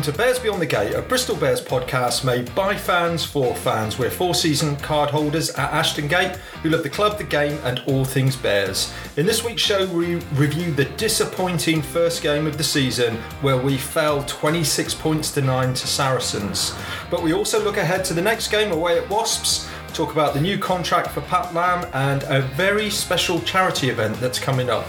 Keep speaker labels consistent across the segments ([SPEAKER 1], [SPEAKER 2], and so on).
[SPEAKER 1] welcome to Bears Beyond the Gate, a Bristol Bears podcast made by fans for fans. We're four season card holders at Ashton Gate who love the club, the game, and all things Bears. In this week's show, we review the disappointing first game of the season where we fell 26 points to 9 to Saracens. But we also look ahead to the next game away at Wasps, talk about the new contract for Pat Lam, and a very special charity event that's coming up.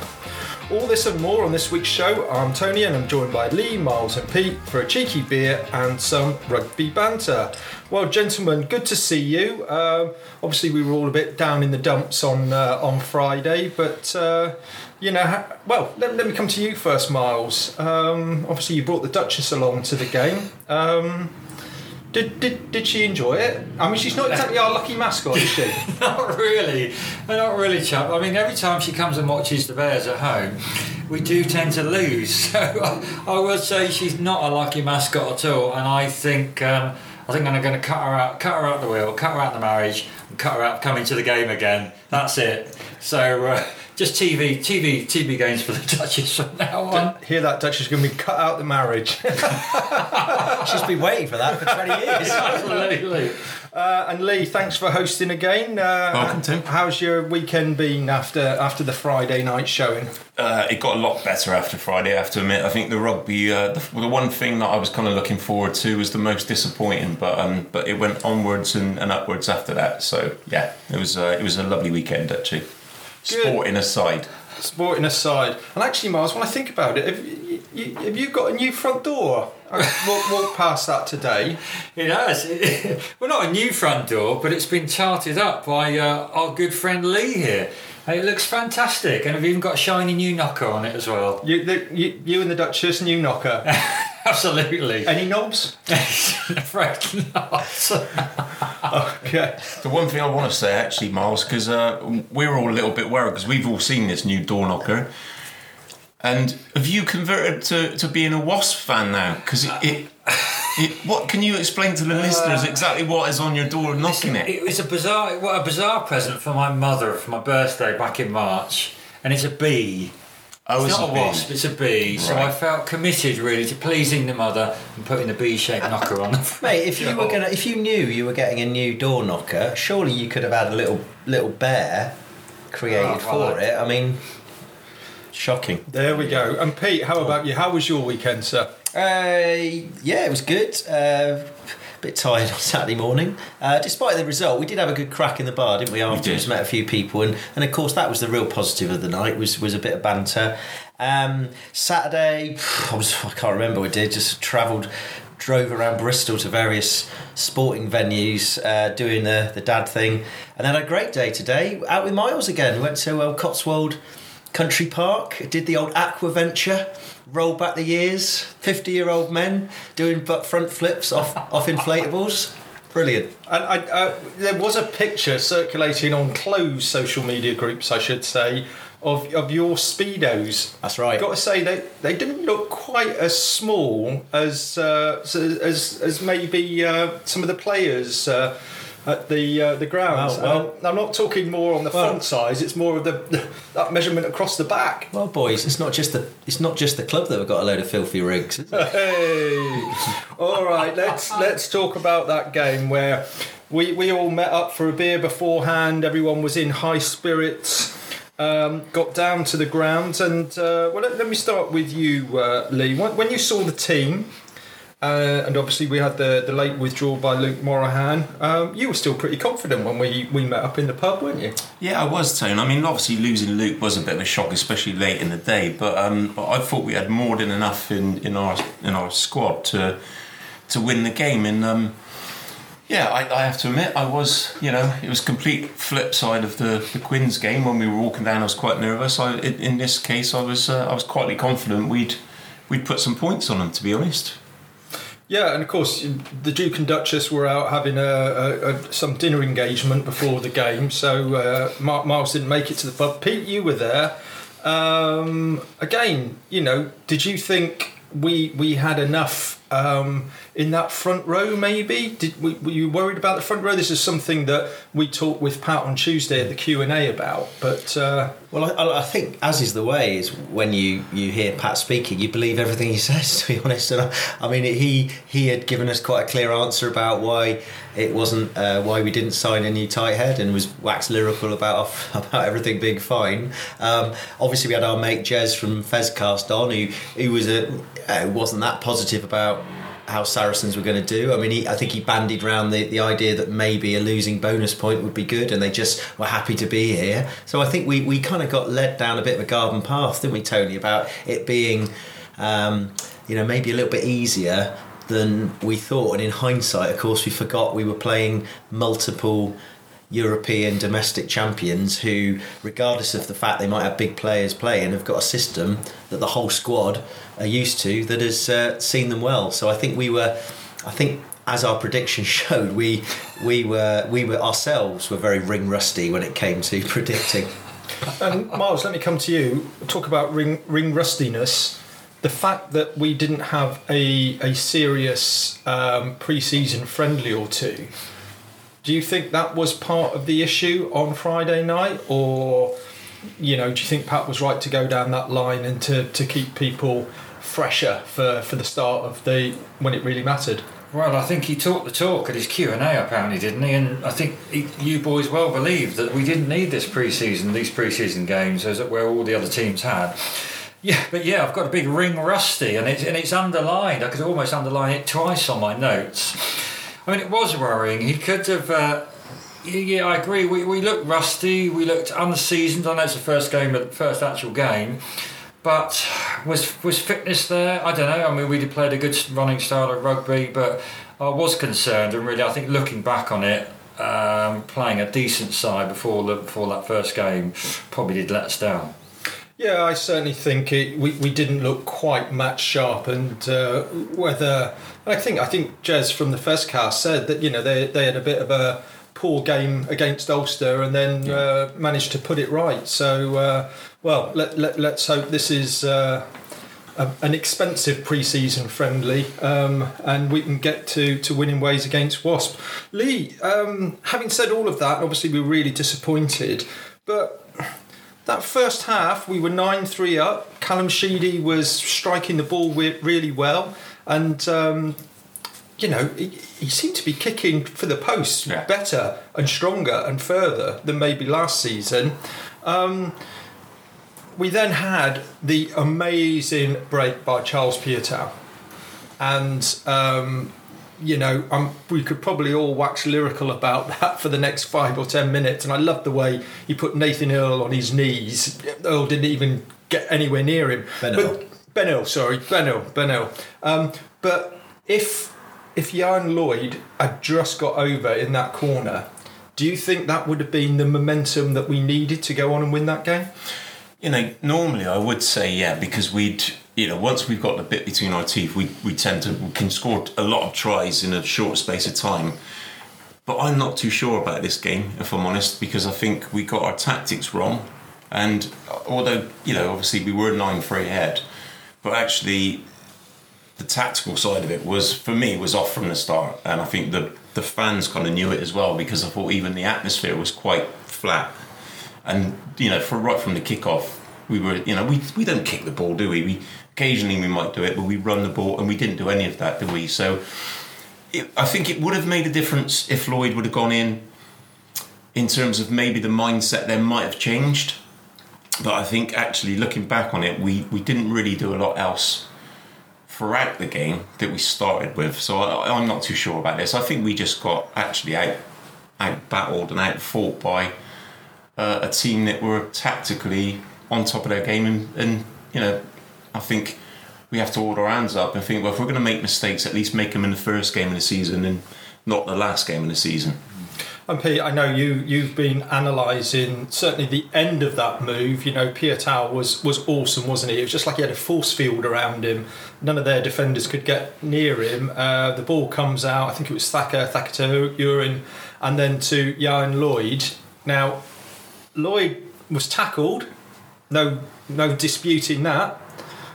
[SPEAKER 1] All this and more on this week's show. I'm Tony and I'm joined by Lee, Miles, and Pete for a cheeky beer and some rugby banter. Well, gentlemen, good to see you. Um, obviously, we were all a bit down in the dumps on uh, on Friday, but uh, you know, well, let, let, me come to you first, Miles. Um, obviously, you brought the Duchess along to the game. Um, did, did, did she enjoy it? I mean, she's not exactly our lucky mascot, is she?
[SPEAKER 2] not really. Not really, chap. I mean, every time she comes and watches the Bears at home, we do tend to lose. So I would say she's not a lucky mascot at all. And I think um, I think I'm going to cut her out, cut her out the wheel, cut her out the marriage, and cut her out coming to the game again. That's it. So. Uh, just TV, TV, TV games for the Duchess from now on.
[SPEAKER 1] Hear that, Duchess? Going to be cut out the marriage.
[SPEAKER 3] She's been waiting for that for 20 years.
[SPEAKER 2] Absolutely.
[SPEAKER 1] Uh, and Lee, thanks for hosting again.
[SPEAKER 4] Uh, Welcome to.
[SPEAKER 1] How's your weekend been after after the Friday night showing?
[SPEAKER 4] Uh, it got a lot better after Friday. I have to admit. I think the rugby, uh, the, the, one thing that I was kind of looking forward to was the most disappointing, but um, but it went onwards and, and upwards after that. So yeah, it was uh, it was a lovely weekend actually. Good. Sporting aside.
[SPEAKER 1] Sporting aside, and actually, Miles, when I think about it, have you, you have you got a new front door? I walked, walked past that today.
[SPEAKER 2] It has. well, not a new front door, but it's been charted up by uh, our good friend Lee here. And it looks fantastic, and I've even got a shiny new knocker on it as well.
[SPEAKER 1] You, the, you, you and the Duchess, new knocker.
[SPEAKER 2] Absolutely.
[SPEAKER 1] Any knobs?
[SPEAKER 2] Afraid not.
[SPEAKER 1] okay.
[SPEAKER 4] The one thing I want to say, actually, Miles, because uh, we're all a little bit worried because we've all seen this new door knocker. And have you converted to, to being a Wasp fan now? Because it, it, it, what can you explain to the uh, listeners exactly what is on your door knocking it?
[SPEAKER 2] It was a bizarre, what a bizarre present for my mother for my birthday back in March, and it's a bee.
[SPEAKER 4] Oh,
[SPEAKER 2] it's,
[SPEAKER 4] it's
[SPEAKER 2] not a,
[SPEAKER 4] a
[SPEAKER 2] wasp, it's a bee. Right. So I felt committed really to pleasing the mother and putting the bee-shaped knocker on.
[SPEAKER 3] Mate, if you were gonna, if you knew you were getting a new door knocker, surely you could have had a little little bear created oh, well, for it. I mean, shocking.
[SPEAKER 1] There we go. And Pete, how about you? How was your weekend, sir?
[SPEAKER 3] Uh, yeah, it was good. Uh, bit tired on Saturday morning. Uh, despite the result, we did have a good crack in the bar, didn't we? Afterwards, we met a few people, and, and of course that was the real positive of the night. Was was a bit of banter. Um, Saturday, I was I can't remember what we did. Just travelled, drove around Bristol to various sporting venues, uh, doing the the dad thing, and then had a great day today. Out with Miles again. We went to uh, Cotswold Country Park. Did the old aqua venture roll back the years, 50 year old men doing front flips off, off inflatables. Brilliant.
[SPEAKER 1] And I, uh, there was a picture circulating on closed social media groups, I should say, of, of your speedos.
[SPEAKER 3] That's right.
[SPEAKER 1] Got to say they they didn't look quite as small as uh, as as maybe uh, some of the players. Uh, at the uh, the grounds. Well, well, I'm not talking more on the well, front size. It's more of the, the, that measurement across the back.
[SPEAKER 3] Well, boys, it's not just the it's not just the club that have got a load of filthy rigs.
[SPEAKER 1] Hey, all right. Let's let's talk about that game where we we all met up for a beer beforehand. Everyone was in high spirits. Um, got down to the ground and uh, well let, let, me start with you uh, Lee when, when you saw the team uh, and obviously, we had the, the late withdrawal by Luke Morahan. Um, you were still pretty confident when we, we met up in the pub, weren't you?
[SPEAKER 4] Yeah, I was, Tone. I mean, obviously, losing Luke was a bit of a shock, especially late in the day. But um, I thought we had more than enough in, in our in our squad to to win the game. And um, yeah, I, I, have to admit, I was, you know, it was complete flip side of the, the Quins game. When we were walking down, I was quite nervous. I, in this case, I was uh, I was quietly confident we'd we'd put some points on them. To be honest.
[SPEAKER 1] Yeah, and of course the Duke and Duchess were out having a, a, a some dinner engagement before the game, so uh, Mark Miles didn't make it to the pub. Pete, you were there. Um, again, you know, did you think we we had enough um, in that front row. Maybe did were you worried about the front row? This is something that we talked with Pat on Tuesday at the Q and A about. But uh,
[SPEAKER 3] Well, I, I think as is the way is when you, you hear Pat speaking, you believe everything he says. To be honest, and I, I mean he he had given us quite a clear answer about why it wasn't uh, why we didn't sign a new tight head and was wax lyrical about about everything being fine. Um, obviously, we had our mate Jez from Fezcast on who who was a uh, wasn't that positive about how Saracens were going to do. I mean, he, I think he bandied around the, the idea that maybe a losing bonus point would be good, and they just were happy to be here. So I think we, we kind of got led down a bit of a garden path, didn't we, Tony, about it being, um, you know, maybe a little bit easier than we thought. And in hindsight, of course, we forgot we were playing multiple European domestic champions who, regardless of the fact they might have big players playing, have got a system that the whole squad are used to that has uh, seen them well. So I think we were, I think as our prediction showed, we we were we were ourselves were very ring rusty when it came to predicting.
[SPEAKER 1] and Miles, let me come to you. Talk about ring ring rustiness. The fact that we didn't have a a serious um, pre-season friendly or two. Do you think that was part of the issue on Friday night, or you know, do you think Pat was right to go down that line and to, to keep people fresher for, for the start of the when it really mattered?
[SPEAKER 2] Well, I think he talked the talk at his Q and A, apparently, didn't he? And I think he, you boys well believed that we didn't need this pre-season, these pre-season games, as where all the other teams had. Yeah, but yeah, I've got a big ring rusty, and it's and it's underlined. I could almost underline it twice on my notes. I mean, it was worrying. He could have. Uh, yeah, I agree. We, we looked rusty. We looked unseasoned. I know it's the first game, the first actual game, but was was fitness there? I don't know. I mean, we played a good running style of rugby, but I was concerned, and really, I think looking back on it, um, playing a decent side before the before that first game probably did let us down.
[SPEAKER 1] Yeah, I certainly think it, we, we didn't look quite match sharp, and uh, whether I think I think Jez from the Fezcast said that you know they they had a bit of a poor game against Ulster and then uh, managed to put it right. So uh, well, let, let let's hope this is. Uh, a, an expensive pre-season friendly, um, and we can get to, to winning ways against Wasp. Lee, um, having said all of that, obviously we're really disappointed, but that first half we were 9-3 up. Callum sheedy was striking the ball really well. And um, you know he, he, seemed to be kicking for the post
[SPEAKER 4] Yeah.
[SPEAKER 1] better and stronger and further than maybe last season. Um, we then had the amazing break by charles Piutau and um, you know, um, we could probably all wax lyrical about that for the next five or ten minutes. And I love the way he put Nathan Earl on his knees. Earl didn't even get anywhere near him.
[SPEAKER 3] Ben
[SPEAKER 1] But-
[SPEAKER 3] Earl.
[SPEAKER 1] Ben Earl, sorry, Ben Earl, Ben Earl. Um, but if if Ioan Lloyd had just got over in that corner, do you think that would have been the momentum that we needed to go on and win that game?
[SPEAKER 4] You know, normally I would say yeah, because we'd, you know, once we've got the bit between our teeth, we, we tend to we can score a lot of tries in a short space of time. But I'm not too sure about this game, if I'm honest, because I think we got our tactics wrong. And uh, although, you know, obviously we were 9 3 ahead, but actually the tactical side of it was, for me, was off from the start. And I think the, the fans kind of knew it as well, because I thought even the atmosphere was quite flat and you know for right from the kickoff we were you know we, we don't kick the ball do we we occasionally we might do it but we run the ball and we didn't do any of that do we? So it, I think it would have made a difference if Lloyd would have gone in in terms of maybe the mindset then might have changed. But I think actually looking back on it we we didn't really do a lot else throughout the game that we started with. So I, I'm not too sure about this. I think we just got actually out out battled and out fought by uh, a team that were tactically on top of their game, and, and you know, I think we have to hold our hands up and think, well, if we're going to make mistakes, at least make them in the first game of the season and not the last game of the season.
[SPEAKER 1] And Pete, I know you you've been analysing certainly the end of that move. You know, Piutau was was awesome, wasn't he? It was just like he had a force field around him. None of their defenders could get near him. Uh, the ball comes out. I think it was Thacker, Thacker Uren, and then to Ioan Lloyd. Now, Lloyd was tackled. No, no disputing that.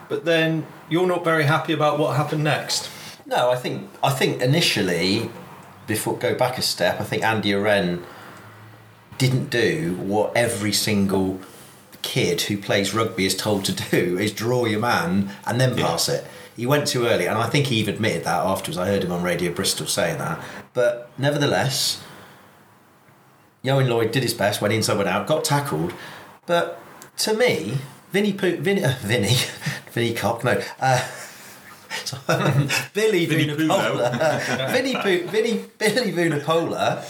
[SPEAKER 1] But then you're not very happy about what happened next.
[SPEAKER 3] No, I think I think initially, before go back a step, I think Andy Uren didn't do what every single kid who plays rugby is told to do: is draw your man and then
[SPEAKER 4] Yeah.
[SPEAKER 3] pass it. He went too early, and I think he even admitted that afterwards. I heard him on Radio Bristol saying that. But nevertheless, Ioan Lloyd did his best, went inside, went out, got tackled. But to me, Vinny, Poo- Vinny, uh, Vinny, Vinny Cock, no, uh, Billy
[SPEAKER 4] Vinny
[SPEAKER 3] Vunipola, Vinny, Billy Vunipola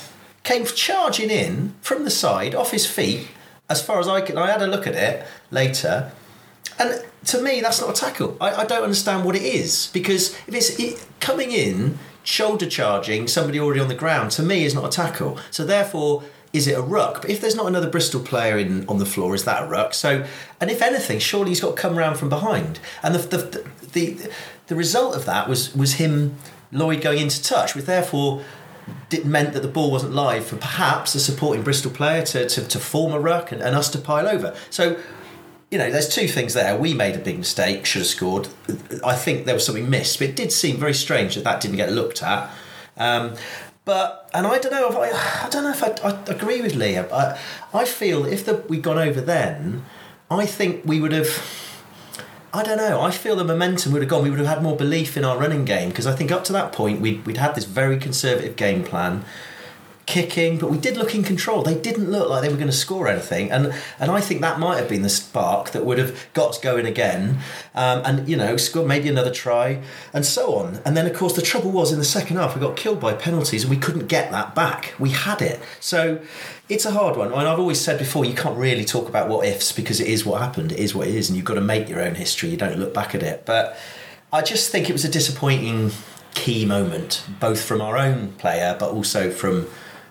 [SPEAKER 3] came charging in from the side, off his feet, as far as I can, I had a look at it later, and to me, that's not a tackle. I, I don't understand what it is because if it's it, coming in, shoulder charging somebody already on the ground, to me is not a tackle. So therefore, is it a ruck? But if there's not another Bristol player in on the floor, is that a ruck? So, and if anything, surely he's got to come around from behind. And the the the, the result of that was was him Lloyd going into touch, which therefore it meant that the ball wasn't live for perhaps a supporting Bristol player to, to, to form a ruck and, and us to pile over. So, you know, there's two things there. We made a big mistake, should have scored. I think there was something missed, but it did seem very strange that that didn't get looked at. Um, but and I don't know if I, I don't know if I, I agree with Liam. I, I feel if the, we'd gone over then, I think we would have. I don't know. I feel the momentum would have gone. We would have had more belief in our running game because I think up to that point we'd, we'd had this very conservative game plan, kicking, but we did look in control. They didn't look like they were going to score anything, and and I think that might have been the spark that would have got going again, um, and you know score maybe another try, and so on. And then of course the trouble was in the second half we got killed by penalties and we couldn't get that back. We had it, so it's a hard one. And I've always said before you can't really talk about what ifs because it is what happened. It is what it is, and you've got to make your own history. You don't look back at it, but I just think it was a disappointing key moment, both from our own player, but also from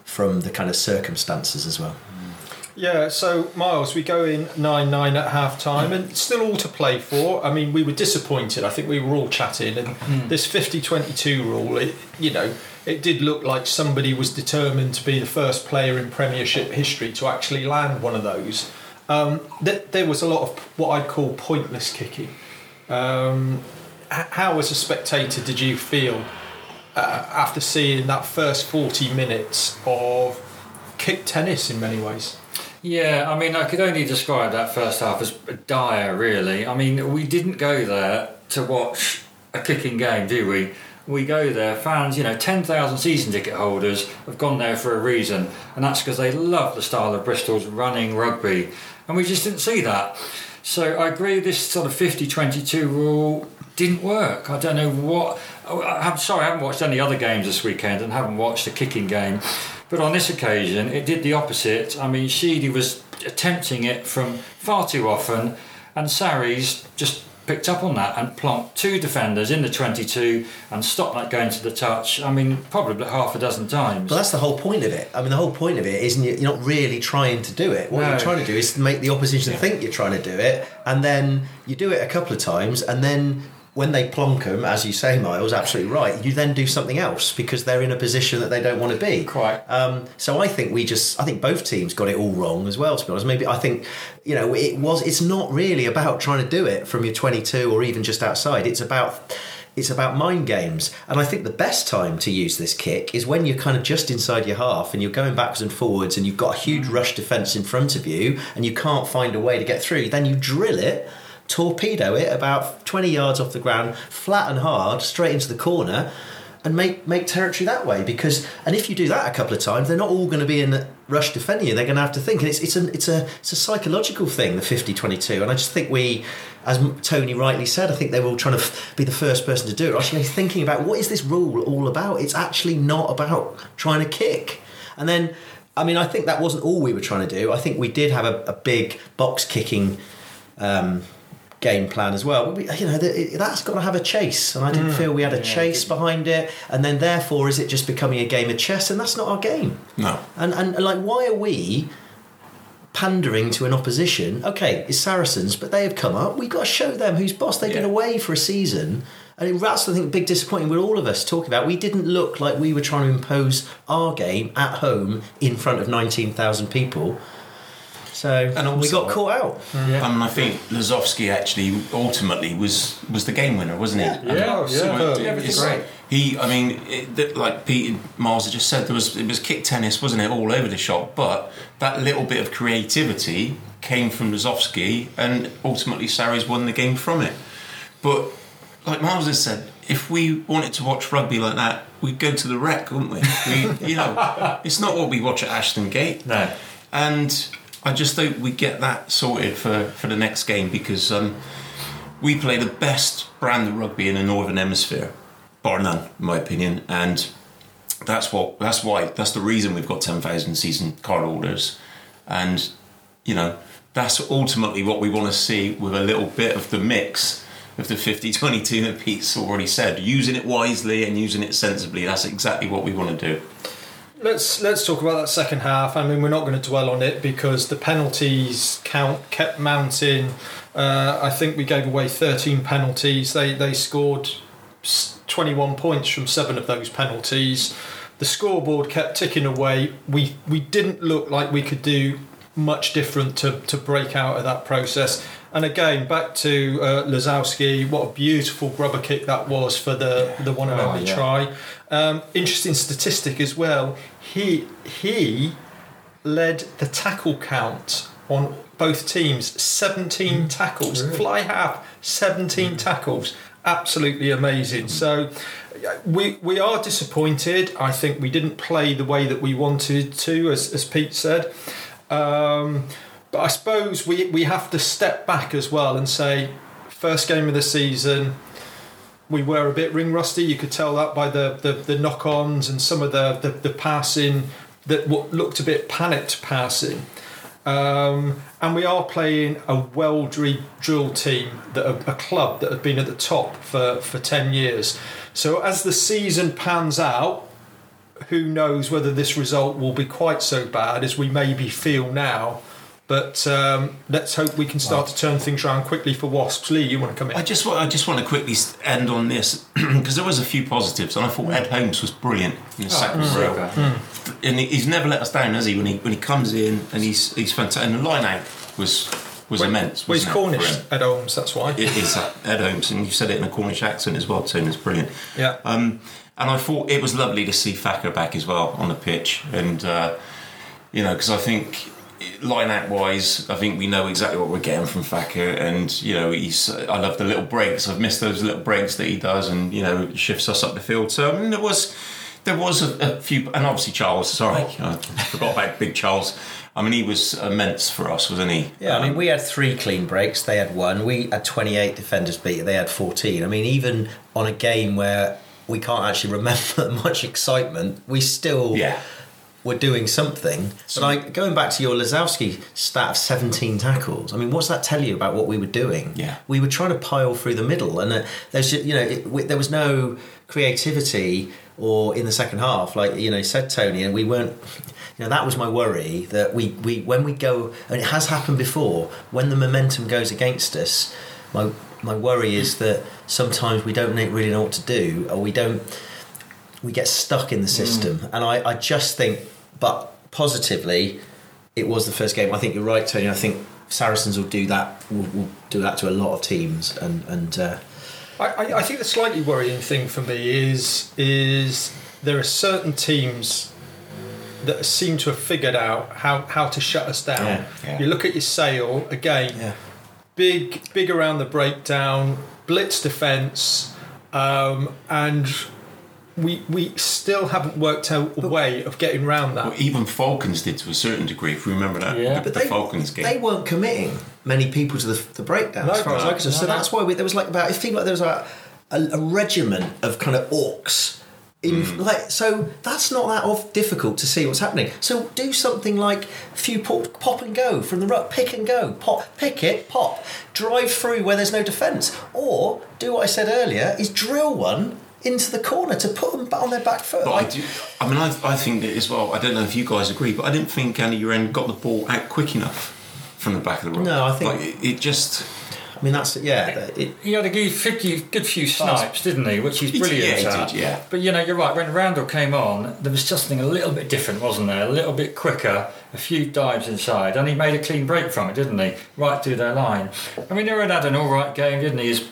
[SPEAKER 3] from the kind of circumstances as well.
[SPEAKER 1] Yeah, so Miles, we go in 9 9 at half time and still all to play for. I mean, we were disappointed. I think we were all chatting, and this 50 22 rule, it, you know, it did look like somebody was determined to be the first player in Premiership history to actually land one of those. Um, th- there was a lot of what I'd call pointless kicking. Um, h- how, as a spectator, did you feel uh, after seeing that first 40 minutes of kick tennis in many ways?
[SPEAKER 2] Yeah, I mean, I could only describe that first half as dire, really. I mean, we didn't go there to watch a kicking game, do we? We go there, fans, you know, 10,000 season ticket holders have gone there for a reason, and that's because they love the style of Bristol's running rugby, and we just didn't see that. So I agree, this sort of 50 22 rule didn't work. I don't know what. Oh, I'm sorry, I haven't watched any other games this weekend and haven't watched a kicking game. But on this occasion, it did the opposite. I mean, Sheedy was attempting it from far too often, and Sarries just picked up on that and plonked two defenders in the 22 and stopped that going to the touch. I mean, probably half a dozen times.
[SPEAKER 3] But that's the whole point of it. I mean, the whole point of it isn't you- you're not really trying to do it. What
[SPEAKER 2] No.
[SPEAKER 3] you're trying to do is make the opposition think you're trying to do it, and then you do it a couple of times, and then when they plonk them, as you say, Miles, absolutely right. You then do something else because they're in a position that they don't want to be.
[SPEAKER 2] Quite.
[SPEAKER 3] Um, so I think we just, I think both teams got it all wrong as well. To be honest, maybe I think, you know, it was. It's not really about trying to do it from your 22 or even just outside. It's about. It's about mind games, and I think the best time to use this kick is when you're kind of just inside your half and you're going backwards and forwards, and you've got a huge rush defence in front of you, and you can't find a way to get through. Then you drill it, torpedo it about 20 yards off the ground, flat and hard, straight into the corner, and make make territory that way. Because and if you do that a couple of times, they're not all going to be in rush defending you. They're going to have to think, and it's it's a it's a it's a psychological thing, the 50-22. And I just think we, as Tony rightly said, I think they were all trying to be the first person to do it. Actually, thinking about what is this rule all about? It's actually not about trying to kick, and then. I mean, I think that wasn't all we were trying to do. I think we did have a, a big box kicking um, game plan as well. We, you know, that- that's got to have a chase, and I didn't mm. feel we had a chase behind it. And then, therefore, is it just becoming a game of chess? And that's not our game.
[SPEAKER 4] No.
[SPEAKER 3] And and, like, why are we pandering to an opposition? Okay, it's Saracens, but they have come up. We've got to show them who's boss. They've been away for a season. And that's, I think, big disappointing with all of us talking about. We didn't look like we were trying to impose our game at home in front of 19,000 people. So
[SPEAKER 4] And
[SPEAKER 3] we got caught out.
[SPEAKER 2] Yeah.
[SPEAKER 4] I mean, I think Lozowski actually ultimately was was the game winner, wasn't he?
[SPEAKER 3] Yeah.
[SPEAKER 4] And
[SPEAKER 2] Yeah,
[SPEAKER 4] so
[SPEAKER 2] yeah.
[SPEAKER 4] it-
[SPEAKER 1] Yeah,
[SPEAKER 4] it's,
[SPEAKER 2] great.
[SPEAKER 4] he, I mean, it, like Pete Miles had just said, there was it was kick tennis, wasn't it, all over the shop. But that little bit of creativity came from Lozowski, and ultimately Sarries won the game from it. But like Miles has said, if we wanted to watch rugby like that, we'd go to the rec, wouldn't we? we you know, it's not what we watch at Ashton Gate.
[SPEAKER 2] No.
[SPEAKER 4] And I just hope we get that sorted for, for the next game because um, we play the best brand of rugby in the Northern Hemisphere, bar none, in my opinion. And that's what that's why that's the reason we've got ten thousand season card holders, and you know that's ultimately what we want to see with a little bit of the mix of the 50-22 that Pete's already said. Using it wisely and using it sensibly. That's exactly what we want to do.
[SPEAKER 1] Let's let's talk about that second half. I mean, we're not going to dwell on it because the penalties count kept mounting. Uh, I think we gave away 13 penalties. They they scored 21 points from seven of those penalties. The scoreboard kept ticking away. We we didn't look like we could do much different to, to break out of that process. And again, back to uh, Lozowski, what a beautiful grubber kick that was for the, the one and
[SPEAKER 2] Oh,
[SPEAKER 1] only
[SPEAKER 2] yeah.
[SPEAKER 1] try. Um, interesting statistic as well. He he led the tackle count on both teams. Seventeen tackles, fly half, seventeen tackles. Absolutely amazing. So we we are disappointed. I think we didn't play the way that we wanted to, as as Pete said. Um, but I suppose we we have to step back as well and say, first game of the season we were a bit ring rusty. You could tell that by the, the, the knock ons and some of the, the, the passing that looked a bit panicked passing. Um, and we are playing a well drilled team, that a, a club that have been at the top for, for 10 years. So as the season pans out, who knows whether this result will be quite so bad as we maybe feel now. But um, let's hope we can start to turn things around quickly for Wasps. Lee, you want to come in?
[SPEAKER 4] I just want I just want to quickly end on this because there was a few positives, and I thought Ed Holmes was brilliant in the second row, and he's never let us down, has he? When he when he comes in and he's he's fantastic, and the line out was was immense.
[SPEAKER 1] Well, he's
[SPEAKER 4] wasn't
[SPEAKER 1] Cornish Ed Holmes, that's why.
[SPEAKER 4] It is uh, Ed Holmes, and you said it in a Cornish accent as well, Tony. It's brilliant.
[SPEAKER 1] Yeah.
[SPEAKER 4] Um, and I thought it was lovely to see Thacker back as well on the pitch, and uh, you know, because I think line out wise, I think we know exactly what we're getting from Thacker, and you know, he's. I love the little breaks. I've missed those little breaks that he does, and you know, shifts us up the field. So I mean, there was. There was a, a few, and obviously Charles. Sorry, I forgot about Big Charles. I mean, he was immense for us, wasn't he?
[SPEAKER 3] Yeah, I mean, we had three clean breaks. They had one. We had 28 defenders beat. They had 14. I mean, even on a game where we can't actually remember much excitement, we still
[SPEAKER 4] Yeah.
[SPEAKER 3] Were doing something. But I, going back to your Lozowski stat of 17 tackles, I mean, what's that tell you about what we were doing?
[SPEAKER 4] Yeah.
[SPEAKER 3] We were trying to pile through the middle, and uh, there's ju- you know it, we, there was no creativity or in the second half, like you know said Tony, and we weren't. You know that was my worry that we, we when we go and it has happened before when the momentum goes against us. My my worry is that sometimes we don't really know what to do, or we don't we get stuck in the system. And I, I just think, but positively, it was the first game. I think you're right, Tony. I think Saracens will do that. Will, will do that to a lot of teams, and and uh,
[SPEAKER 1] I, I, think the slightly worrying thing for me is is there are certain teams that seem to have figured out how, how to shut us down.
[SPEAKER 3] Yeah, yeah.
[SPEAKER 1] You look at your sale again,
[SPEAKER 3] yeah.
[SPEAKER 1] big big around the breakdown, blitz defence, um, and we we still haven't worked out a way of getting around that.
[SPEAKER 4] Well, even Falcons did to a certain degree. If you remember that,
[SPEAKER 2] Yeah.
[SPEAKER 4] the,
[SPEAKER 3] But
[SPEAKER 4] the
[SPEAKER 3] they,
[SPEAKER 4] Falcons game.
[SPEAKER 3] they weren't committing many people to the, the breakdown,
[SPEAKER 1] No,
[SPEAKER 3] as far as I can So
[SPEAKER 2] no, no.
[SPEAKER 3] that's why we, there was like about. I feel like there was like a, a regiment of kind of orcs. In,
[SPEAKER 1] Hmm.
[SPEAKER 3] like so, that's not that off difficult to see what's happening. So do something like a few pop, pop and go from the ruck, pick and go, pop, pick it, pop, drive through where there's no defence, or do what I said earlier: is drill one into the corner to put them on their back foot.
[SPEAKER 4] But I, do, I mean, I, I think that as well. I don't know if you guys agree, but I didn't think Andy Uren got the ball out quick enough from the back of the ruck.
[SPEAKER 3] No, I think-
[SPEAKER 4] like, it, it just.
[SPEAKER 3] I mean, that's yeah. It,
[SPEAKER 2] He had a good, few, good few snipes, didn't he? Which he's brilliant
[SPEAKER 4] yeah, he
[SPEAKER 2] at.
[SPEAKER 4] did, yeah.
[SPEAKER 2] But you know, you're right. When Randall came on, there was just something a little bit different, wasn't there? A little bit quicker, a few dives inside, and he made a clean break from it, didn't he? Right through their line. I mean, Uren had an all right game, didn't he? His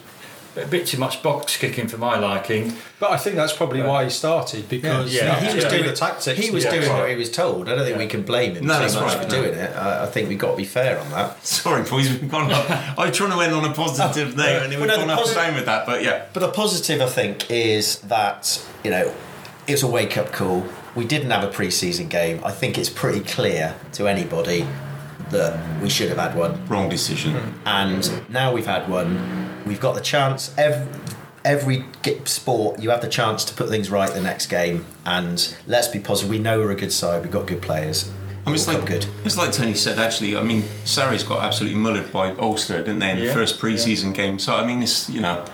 [SPEAKER 2] a bit too much box kicking for my liking.
[SPEAKER 1] But I think that's probably why he started because
[SPEAKER 2] Yeah,
[SPEAKER 1] he,
[SPEAKER 2] he
[SPEAKER 1] was
[SPEAKER 2] was
[SPEAKER 1] doing
[SPEAKER 3] doing-
[SPEAKER 1] the tactics.
[SPEAKER 3] He was
[SPEAKER 1] Yeah.
[SPEAKER 3] doing what he was told. I don't think we can blame him
[SPEAKER 4] No,
[SPEAKER 3] too
[SPEAKER 4] that's
[SPEAKER 3] much
[SPEAKER 4] right,
[SPEAKER 3] for
[SPEAKER 4] no.
[SPEAKER 3] doing it. I, I think we've got to be fair on that.
[SPEAKER 4] Sorry, boys, we've gone up. I was trying to end on a positive note, and then
[SPEAKER 3] Well,
[SPEAKER 4] we've
[SPEAKER 3] no,
[SPEAKER 4] gone
[SPEAKER 3] the
[SPEAKER 4] up
[SPEAKER 3] posi-
[SPEAKER 4] down with that. But yeah,
[SPEAKER 3] But the positive, I think, is that you know it was a wake up call. We didn't have a pre-season game. I think it's pretty clear to anybody that we should have had one.
[SPEAKER 4] wrong decision.
[SPEAKER 3] and now we've had one. We've got the chance. Every every sport, you have the chance to put things right the next game. And let's be positive. We know we're a good side. We've got good players.
[SPEAKER 4] I mean, it's like
[SPEAKER 3] good.
[SPEAKER 4] It's like Tony said. Actually, I mean, Sarri's got absolutely mullered by Ulster, didn't they, in the first pre-season game? So I mean, it's you know,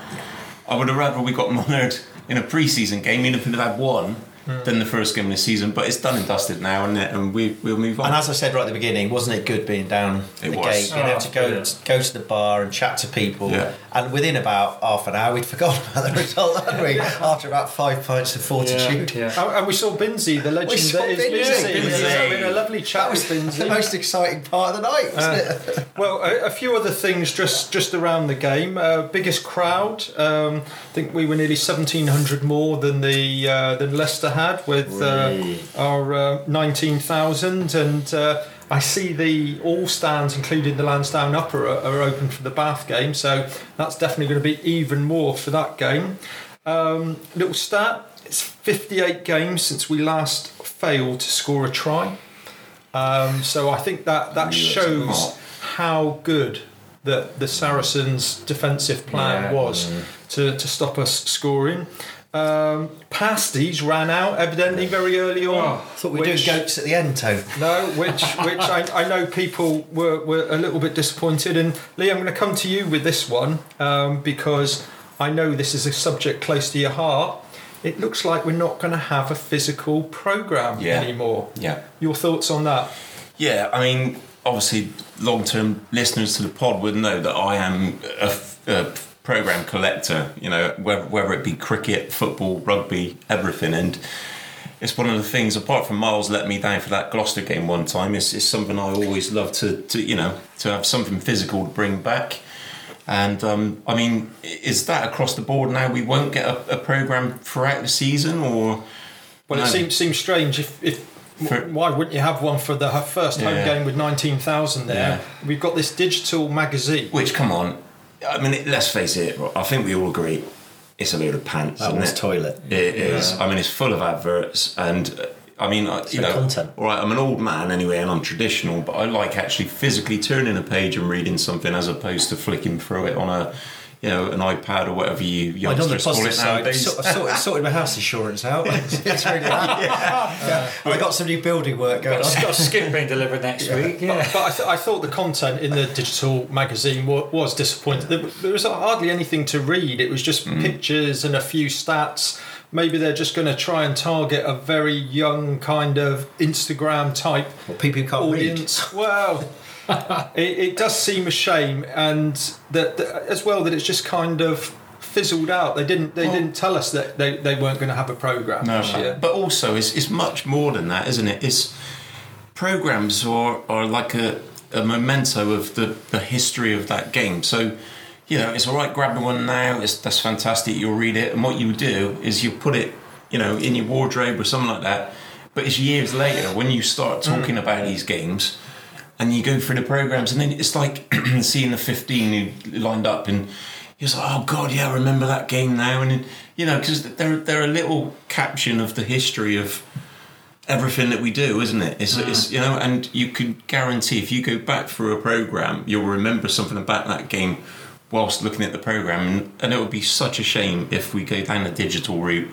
[SPEAKER 4] I would have rather we got mullered in a pre-season game, even if we'd have had one, hmm. than the first game of the season. But it's done and dusted now, and and we we'll move on.
[SPEAKER 3] And as I said right at the beginning, wasn't it good being down
[SPEAKER 4] It
[SPEAKER 3] the
[SPEAKER 4] was.
[SPEAKER 3] gate, being
[SPEAKER 2] Oh,
[SPEAKER 3] able to oh, go
[SPEAKER 2] brilliant.
[SPEAKER 3] go to the bar and chat to people,
[SPEAKER 4] Yeah.
[SPEAKER 3] And within about half an hour, we'd forgotten about the result, hadn't we? After about five pints of fortitude.
[SPEAKER 2] Yeah, yeah.
[SPEAKER 1] And, we saw Binsey, the legend
[SPEAKER 3] We saw
[SPEAKER 1] that is
[SPEAKER 3] Binsey.
[SPEAKER 1] Binsey.
[SPEAKER 3] Binsey.
[SPEAKER 1] Having a lovely chat with
[SPEAKER 3] the most exciting part of the night, wasn't it?
[SPEAKER 1] Well, a, a few other things just just around the game. Uh, biggest crowd. Um, I think we were nearly seventeen hundred more than the uh, than Leicester had with uh, our uh, nineteen thousand. And uh, I see the all stands, including the Lansdown Upper, are, are open for the Bath game. So that's definitely going to be even more for that game. Um, little stat: it's fifty-eight games since we last failed to score a try. Um, so I think that that
[SPEAKER 4] Really, that's a
[SPEAKER 1] shows how good the the Saracens' defensive plan
[SPEAKER 2] Yeah.
[SPEAKER 1] was to, to stop us scoring. Um, pasties ran out evidently very early on.
[SPEAKER 2] Oh,
[SPEAKER 3] Thought we were doing goats at the end, Tone.
[SPEAKER 1] No, which which I, I know people were, were a little bit disappointed. And Lee, I'm going to come to you with this one um, because I know this is a subject close to your heart. It looks like we're not going to have a physical program
[SPEAKER 4] Yeah.
[SPEAKER 1] anymore.
[SPEAKER 4] yeah.
[SPEAKER 1] Your thoughts on that?
[SPEAKER 4] Yeah, I mean, obviously, long-term listeners to the pod would know that I am a, a program collector. You know, whether, whether it be cricket, football, rugby, everything, and it's one of the things. Apart from Miles let me down for that Gloucester game one time, it's, it's something I always love to, to you know to have something physical to bring back. And um, I mean, is that across the board now? We won't get a, a program throughout the season, or
[SPEAKER 1] Well,
[SPEAKER 4] No.
[SPEAKER 1] it seems seems strange if. if
[SPEAKER 4] For-
[SPEAKER 1] why wouldn't you have one for the first home
[SPEAKER 4] Yeah.
[SPEAKER 1] game with 19,000 there?
[SPEAKER 4] Yeah.
[SPEAKER 1] We've got this digital magazine.
[SPEAKER 4] Which, come on, I mean, let's face it. I think we all agree, it's a load of pants.
[SPEAKER 3] That
[SPEAKER 4] isn't
[SPEAKER 3] one's
[SPEAKER 4] it?
[SPEAKER 3] toilet.
[SPEAKER 4] It is. I mean, it's full of adverts, and uh, I mean, I- you know,
[SPEAKER 3] content.
[SPEAKER 4] all right. I'm an old man anyway, and I'm traditional, but I like actually physically turning a page and reading something as opposed to flicking through it on a, you know, an iPad or whatever you
[SPEAKER 3] And on the
[SPEAKER 4] youngsters call
[SPEAKER 3] positive
[SPEAKER 4] it
[SPEAKER 3] side, I've
[SPEAKER 4] nowadays.
[SPEAKER 3] sort- I've sorted, sorted my house insurance out. it's really yeah. I got some new building work going
[SPEAKER 2] Got,
[SPEAKER 3] on.
[SPEAKER 2] got a skip being delivered next week. Yeah.
[SPEAKER 1] But I, th- I thought the content in the digital magazine wa- was disappointing. There, there was hardly anything to read. It was just
[SPEAKER 4] Mm.
[SPEAKER 1] pictures and a few stats. Maybe they're just going to try and target a very young kind of Instagram type
[SPEAKER 3] Well, people can't read.
[SPEAKER 1] audience. Well, it, it does seem a shame, and that, that as well that it's just kind of fizzled out. They didn't. They didn't tell us that they, they weren't going to have a program
[SPEAKER 4] No,
[SPEAKER 1] this year.
[SPEAKER 4] but also it's, it's much more than that, isn't it? It's programs are, are like a, a memento of the, the history of that game. So, you know, it's all right grabbing one now. It's that's fantastic. You'll read it, and what you do is you put it, you know, in your wardrobe or something like that. But it's years later when you start talking mm. about these games. And you go through the programs, and then it's like seeing the fifteen who lined up, and you're like, "Oh God, yeah, I remember that game now." And you know, because they're they're a little caption of the history of everything that we do, isn't it? It's, it's mm. you know, and you can guarantee if you go back through a program, you'll remember something about that game whilst looking at the program, and, and it would be such a shame if we go down the digital route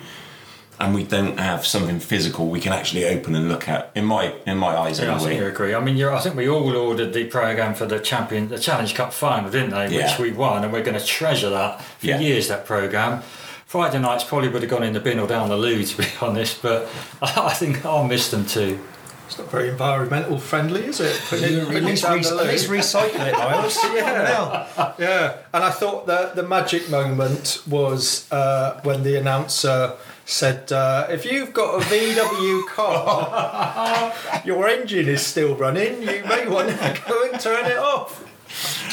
[SPEAKER 4] and we don't have something physical we can actually open and look at. In my in my eyes,
[SPEAKER 2] Yeah, I think you agree. I mean, you're, I think we all ordered the program for the champion, the Challenge Cup final, didn't they?
[SPEAKER 4] Yeah.
[SPEAKER 2] Which we won, and we're going to treasure that for
[SPEAKER 4] Yeah.
[SPEAKER 2] years. That program. Friday nights probably would have gone in the bin or down the loo, to be honest. But I think I'll miss them too.
[SPEAKER 1] It's not very environmental friendly, is it? Putting it-
[SPEAKER 3] At least, re- at least recycle it, Miles.
[SPEAKER 1] Yeah. Yeah, and I thought that the magic moment was uh, when the announcer said, uh, "If you've got a VW car, your engine is still running. You may want to go and turn it off."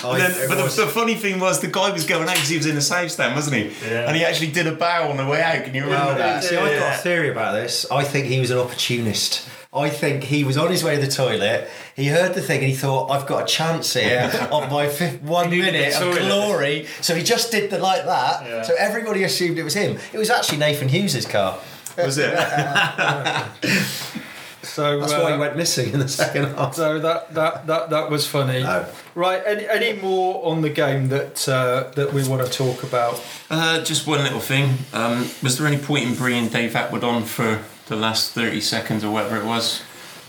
[SPEAKER 3] I-
[SPEAKER 4] then, but the, the funny thing was, the guy was going out because he was in a safe stand, wasn't he?
[SPEAKER 2] Yeah.
[SPEAKER 4] And he actually did a bow on the way out. Can you remember
[SPEAKER 3] Well,
[SPEAKER 4] that?
[SPEAKER 3] See, I've got a theory about this. I think he was an opportunist. I think he was on his way to the toilet. He heard the thing and he thought, "I've got a chance here on my fifth, one minute of glory." So he just did the like that.
[SPEAKER 2] Yeah.
[SPEAKER 3] So everybody assumed it was him. It was actually Nathan Hughes's car.
[SPEAKER 4] Was it?
[SPEAKER 1] So
[SPEAKER 3] That's
[SPEAKER 1] uh,
[SPEAKER 3] why he went missing in the second half.
[SPEAKER 1] So that that that that was funny.
[SPEAKER 3] No.
[SPEAKER 1] Right. Any any more on the game that uh, that we want to talk about?
[SPEAKER 4] Uh, just one little thing. Um, was there any point in bringing Dave Attwood on for the last 30 seconds or whatever it was,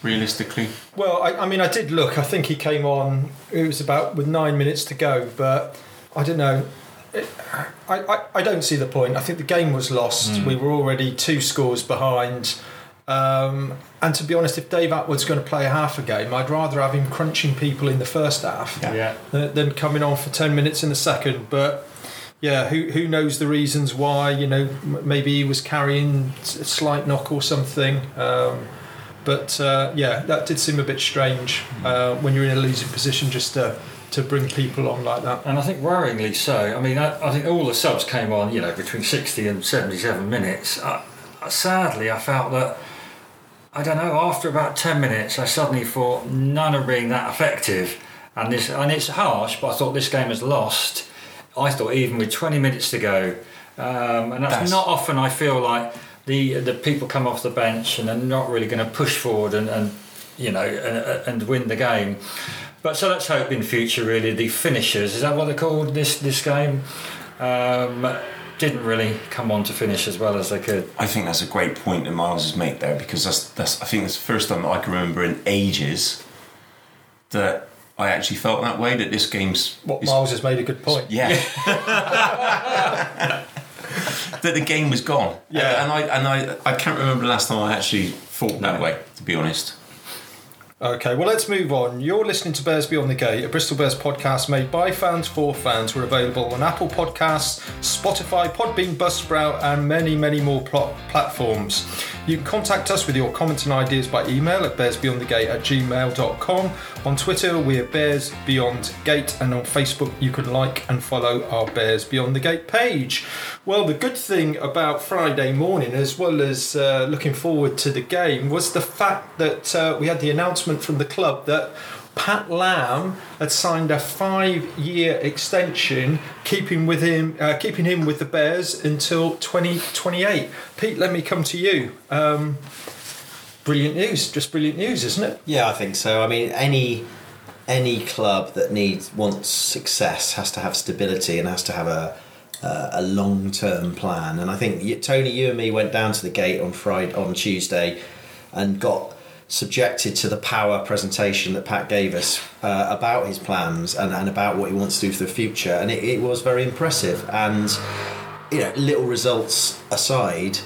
[SPEAKER 4] realistically?
[SPEAKER 1] Well, I, I mean, I did look. I think he came on. It was about with nine minutes to go, but I don't know. It, I, I, I don't see the point. I think the game was lost. We were already two scores behind. Um, and to be honest, if Dave Attwood's going to play a half a game, I'd rather have him crunching people in the first half
[SPEAKER 2] Yeah.
[SPEAKER 1] than, than coming on for 10 minutes in the second. But yeah, who, who knows the reasons why? You know, maybe he was carrying a slight knock or something. Um, but uh, yeah, that did seem a bit strange uh, when you're in a losing position just to, to bring people on like that.
[SPEAKER 2] And I think worryingly so. I mean, I, I think all the subs came on, you know, between 60 and 77 minutes. Uh, sadly, I felt that, I don't know, after about 10 minutes, I suddenly thought none are being that effective. And this, and it's harsh, but I thought this game is lost. I thought even with 20 minutes to go, um, and that's,
[SPEAKER 4] That's-
[SPEAKER 2] not often I feel like the the people come off the bench and they're not really going to push forward and, and you know and, and win the game. But so let's hope in future, really, the finishers is that what they're called this this game? Um, didn't really come on to finish as well as they could.
[SPEAKER 4] I think that's a great point that Miles has made there because that's, that's I think that's the first time that I can remember in ages that I actually felt that way that this game's
[SPEAKER 1] What
[SPEAKER 4] is-
[SPEAKER 1] Miles has made a good point.
[SPEAKER 4] Yeah. that the game was gone.
[SPEAKER 1] Yeah.
[SPEAKER 4] And I and I I can't remember the last time I actually thought that way, to be honest.
[SPEAKER 1] Okay, well, let's move on. You're listening to Bears Beyond the Gate, a Bristol Bears podcast made by fans for fans. We're available on Apple Podcasts, Spotify, Podbean, Buzzsprout, and many, many more pl- platforms. You can contact us with your comments and ideas by email at bearsbeyondthegate at gmail.com. On Twitter, we're Bears Beyond Gate, and on Facebook, you can like and follow our Bears Beyond the Gate page. Well, the good thing about Friday morning, as well as uh, looking forward to the game, was the fact that uh, we had the announcement from the club that Pat Lam had signed a five-year extension, keeping with him, uh, keeping him with the Bears until 2028. Pete, let me come to you. Um, brilliant news, just brilliant news, isn't it?
[SPEAKER 3] Yeah, I think so. I mean, any any club that needs wants success has to have stability and has to have a a, a long term plan. And I think Tony, you and me went down to the gate on Friday on Tuesday, and got subjected to the power presentation that Pat gave us uh, about his plans and, and about what he wants to do for the future. And it, it was very impressive. And you know, little results aside,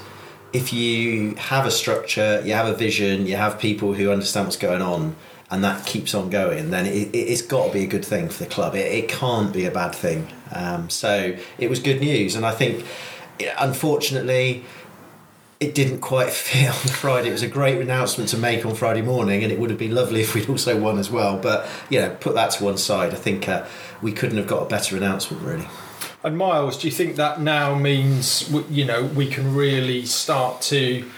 [SPEAKER 3] if you have a structure, you have a vision, you have people who understand what's going on, and that keeps on going, then it, it's got to be a good thing for the club. It, it can't be a bad thing. Um, so it was good news, and I think, unfortunately, it didn't quite fit on Friday. It was a great announcement to make on Friday morning, and it would have been lovely if we'd also won as well. But you know, put that to one side. I think uh, we couldn't have got a better announcement, really.
[SPEAKER 1] And Miles, do you think that now means you know we can really start to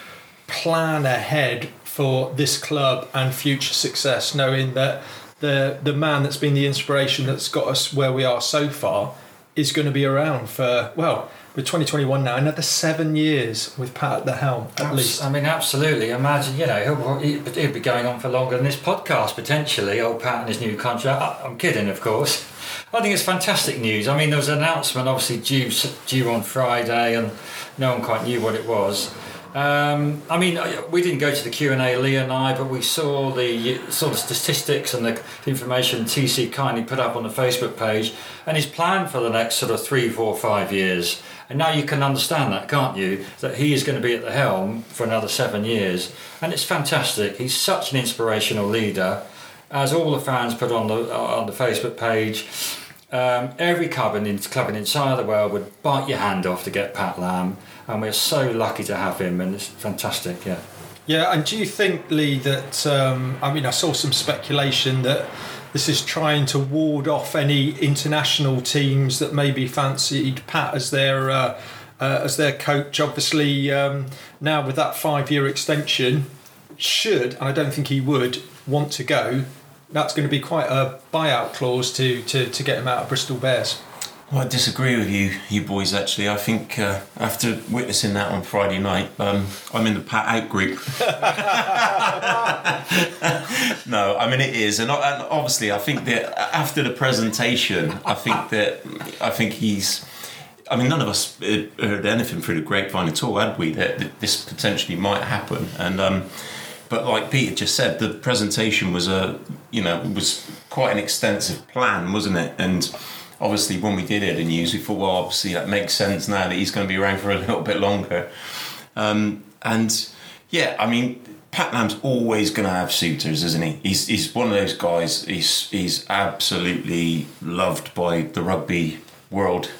[SPEAKER 1] plan ahead for this club and future success, knowing that the the man that's been the inspiration that's got us where we are so far is going to be around for well, with 2021 now, another seven years with Pat at the helm at
[SPEAKER 2] Abs-
[SPEAKER 1] least.
[SPEAKER 2] I mean, absolutely. Imagine, you know, he'll, he'll be going on for longer than this podcast potentially. Old Pat and his new contract. I- I'm kidding, of course. I think it's fantastic news. I mean, there was an announcement obviously due due on Friday, and no one quite knew what it was. Um, I mean, uh, we didn't go to the Q and A, Lee and I, but we saw the sort of statistics and the information TC kindly put up on the Facebook page, and his plan for the next sort of three, four, five years. And now you can understand that, can't you? That he is going to be at the helm for another seven years, and it's fantastic. He's such an inspirational leader, as all the fans put on the on the Facebook page. Um, every club in club in inside the world would bite your hand off to get Pat Lam, and we're so lucky to have him, and it's fantastic. Yeah.
[SPEAKER 1] Yeah, and do you think, Lee, that um, I mean, I saw some speculation that this is trying to ward off any international teams that maybe fancied Pat as their uh, uh, as their coach. Obviously, um, now with that five-year extension, should and I don't think he would want to go. That's going to be quite a buyout clause to to, to get him out of Bristol Bears.
[SPEAKER 4] Well, I disagree with you, you boys. Actually, I think uh, after witnessing that on Friday night, um, I'm in the Pat out group. no, I mean it is, and, and obviously, I think that after the presentation, I think that I think he's. I mean, none of us heard anything through the grapevine at all, had we? That, that this potentially might happen, and um, but like Peter just said, the presentation was a you know was quite an extensive plan, wasn't it? And obviously, when we did hear the news, we thought, well, obviously that makes sense now that he's going to be around for a little bit longer. Um, and yeah, I mean, Pat Lam's always going to have suitors, isn't he? He's he's one of those guys. He's he's absolutely loved by the rugby world,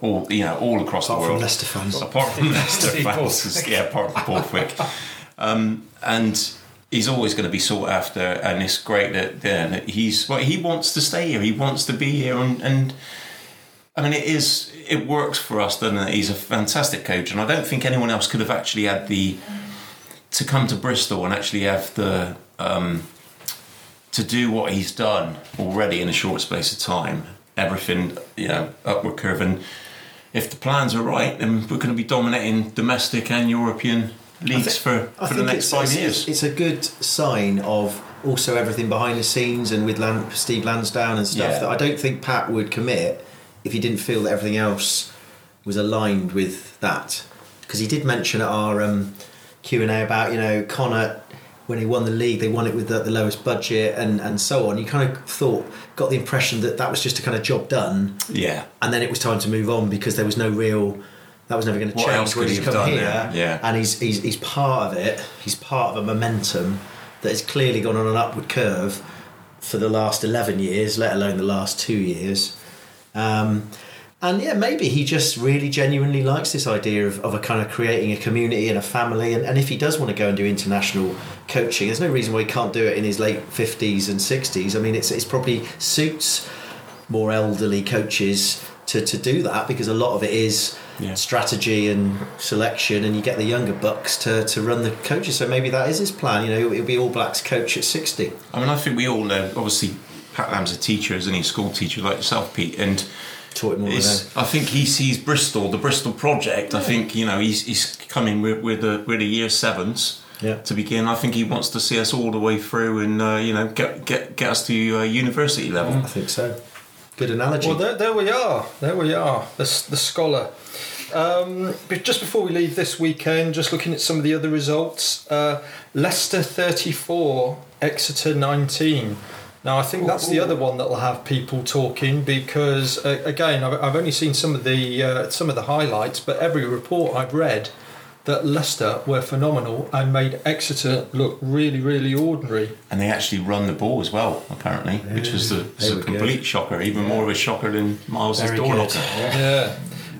[SPEAKER 4] all you know, all across
[SPEAKER 3] Apart
[SPEAKER 4] the
[SPEAKER 3] from
[SPEAKER 4] world.
[SPEAKER 3] Leicester fans.
[SPEAKER 4] Apart from Leicester fans, yeah, apart from Borthwick. Um, and he's always going to be sought after, and it's great that, yeah, that he's well, he wants to stay here. He wants to be here, and, and I mean, it is it works for us, it? He's a fantastic coach, and I don't think anyone else could have actually had the to come to Bristol and actually have the um, to do what he's done already in a short space of time. Everything, you know, upward curve, and if the plans are right, then we're going to be dominating domestic and European leagues for,
[SPEAKER 3] I
[SPEAKER 4] for the
[SPEAKER 3] think
[SPEAKER 4] next five years.
[SPEAKER 3] it's a good sign of also everything behind the scenes and with Lan- Steve Lansdown and stuff
[SPEAKER 4] Yeah.
[SPEAKER 3] that I don't think Pat would commit if he didn't feel that everything else was aligned with that. Because he did mention at our um, Q and A about you know Connacht when he won the league, they won it with the, the lowest budget and, and so on. You kind of thought, got the impression that that was just a kind of job done,
[SPEAKER 4] yeah,
[SPEAKER 3] and then it was time to move on because there was no real that was never going to
[SPEAKER 4] What
[SPEAKER 3] change
[SPEAKER 4] else
[SPEAKER 3] when
[SPEAKER 4] could
[SPEAKER 3] he's
[SPEAKER 4] he
[SPEAKER 3] come
[SPEAKER 4] have done
[SPEAKER 3] here?
[SPEAKER 4] Yeah.
[SPEAKER 3] and he's, he's he's part of it he's part of a momentum that has clearly gone on an upward curve for the last 11 years let alone the last two years um, and yeah maybe he just really genuinely likes this idea of, of a kind of creating a community and a family and, and if he does want to go and do international coaching there's no reason why he can't do it in his late 50s and 60s i mean it's, it's probably suits more elderly coaches to, to do that because a lot of it is
[SPEAKER 4] Yeah.
[SPEAKER 3] strategy and selection and you get the younger bucks to, to run the coaches so maybe that is his plan you know he'll be all blacks coach at 60
[SPEAKER 4] I mean, I think we all know. Obviously, Pat Lam's a teacher, isn't he? School teacher like yourself, Pete, and.
[SPEAKER 3] taught him all of
[SPEAKER 4] It's, I think he sees Bristol, the Bristol project. I think you know he's, he's coming with with the with the year sevens
[SPEAKER 3] Yeah.
[SPEAKER 4] to begin. I think he wants to see us all the way through and uh, you know get get get us to uh, university level.
[SPEAKER 3] I think so good analogy
[SPEAKER 1] Well, there, there we are. There we are. The, the scholar. Um, but just before we leave this weekend, just looking at some of the other results uh, Leicester 34, Exeter 19. Now, I think that's the other one that'll have people talking because, uh, again, I've, I've only seen some of the uh, some of the highlights, but every report I've read that Leicester were phenomenal and made Exeter look really, really ordinary.
[SPEAKER 4] And they actually run the ball as well, apparently, which was the, was a
[SPEAKER 3] were
[SPEAKER 4] complete shocker. Even more of a shocker than Miles' door
[SPEAKER 3] good.
[SPEAKER 4] knocker.
[SPEAKER 1] Yeah.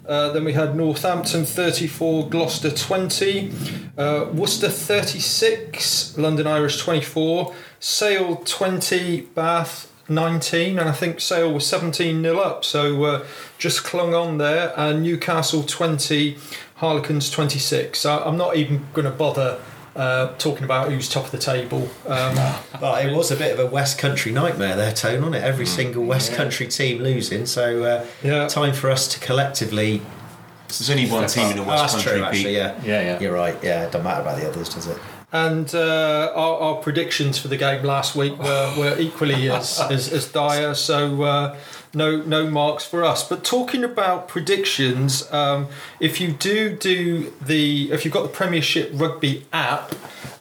[SPEAKER 1] Uh, then we had Northampton 34, Gloucester 20, uh, Worcester 36, London Irish 24, Sale 20, Bath 19, and I think Sale was 17 nil up, so uh, just clung on there. And Newcastle 20, Harlequins 26. So I'm not even going to bother uh, talking about who's top of the table. Um,
[SPEAKER 3] But it was a bit of a West Country nightmare there, Tone, on it? Every single West Country team losing. So uh,
[SPEAKER 1] Yeah.
[SPEAKER 3] time for us to collectively.
[SPEAKER 4] There's only one team in the
[SPEAKER 3] Oh,
[SPEAKER 4] West
[SPEAKER 3] that's
[SPEAKER 4] Country,
[SPEAKER 3] true, actually. Yeah.
[SPEAKER 2] Yeah, yeah.
[SPEAKER 3] You're right. Yeah, it doesn't matter about the others, does it?
[SPEAKER 1] And uh, our, our predictions for the game last week were, were equally as, as, as dire, so uh, no no marks for us. But talking about predictions, um, if you do do the if you've got the Premiership Rugby app,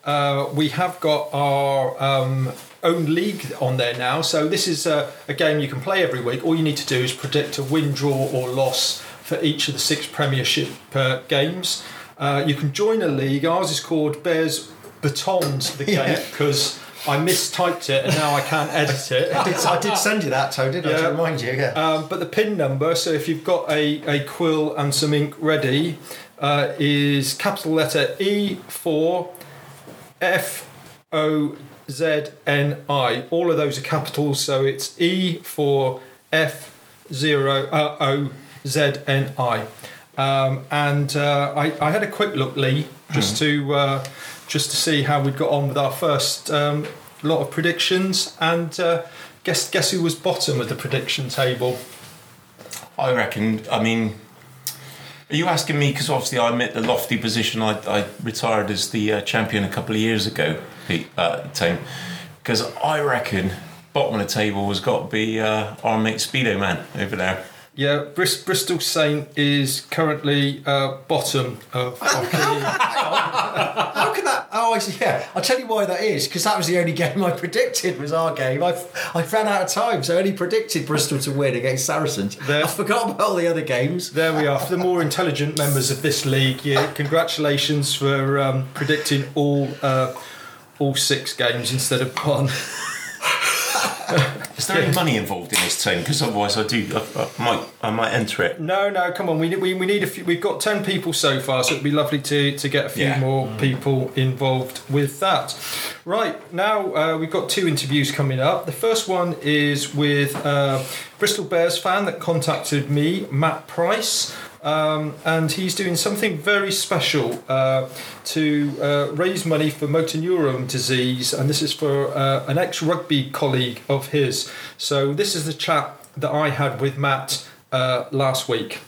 [SPEAKER 1] uh, we have got our um, own league on there now. So this is a, a game you can play every week. All you need to do is predict a win, draw, or loss for each of the six Premiership uh, games. Uh, you can join a league. Ours is called Bears Batons the
[SPEAKER 3] Yeah.
[SPEAKER 1] game because I mistyped it and now I can't edit it.
[SPEAKER 3] I did, I did send you that, Tone, didn't I? To remind you, yeah.
[SPEAKER 1] Um, but the pin number, so if you've got a, a quill and some ink ready, uh, is capital letter E4 F O Z N I. All of those are capitals, so it's E for F zero uh, O Z N I. Um, and uh, I, I had a quick look, Lee, just to uh, just to see how we'd got on with our first um, lot of predictions. And uh, guess guess who was bottom of the prediction table?
[SPEAKER 4] I reckon. I mean, are you asking me? Because obviously I'm at the lofty position. I, I retired as the uh, champion a couple of years ago, Pete, uh, at the time. Because I reckon bottom of the table has got to be uh, our mate Speedo Man over there.
[SPEAKER 1] Yeah, Bris- Bristol Saint is currently uh, bottom of. of the,
[SPEAKER 3] How can that? Oh, I see. Yeah, I'll tell you why that is because that was the only game I predicted was our game. I I ran out of time, so I only predicted Bristol to win against Saracens.
[SPEAKER 1] There-
[SPEAKER 3] I forgot about all the other games.
[SPEAKER 1] there we are. For the more intelligent members of this league, yeah, congratulations for um, predicting all uh, all six games instead of one.
[SPEAKER 4] Is there any money involved in this team? Because otherwise, I do. I, I might. I might enter it.
[SPEAKER 1] No, no, come on. We, we, we need a few. We've got 10 people so far, so it'd be lovely to, to get a few
[SPEAKER 4] Yeah.
[SPEAKER 1] more people involved with that. Right, now uh, we've got two interviews coming up. The first one is with uh, Bristol Bears fan that contacted me, Matt Price. Um, and he's doing something very special uh, to uh, raise money for motor neurone disease, and this is for uh, an ex rugby colleague of his. So, this is the chat that I had with Matt uh, last week.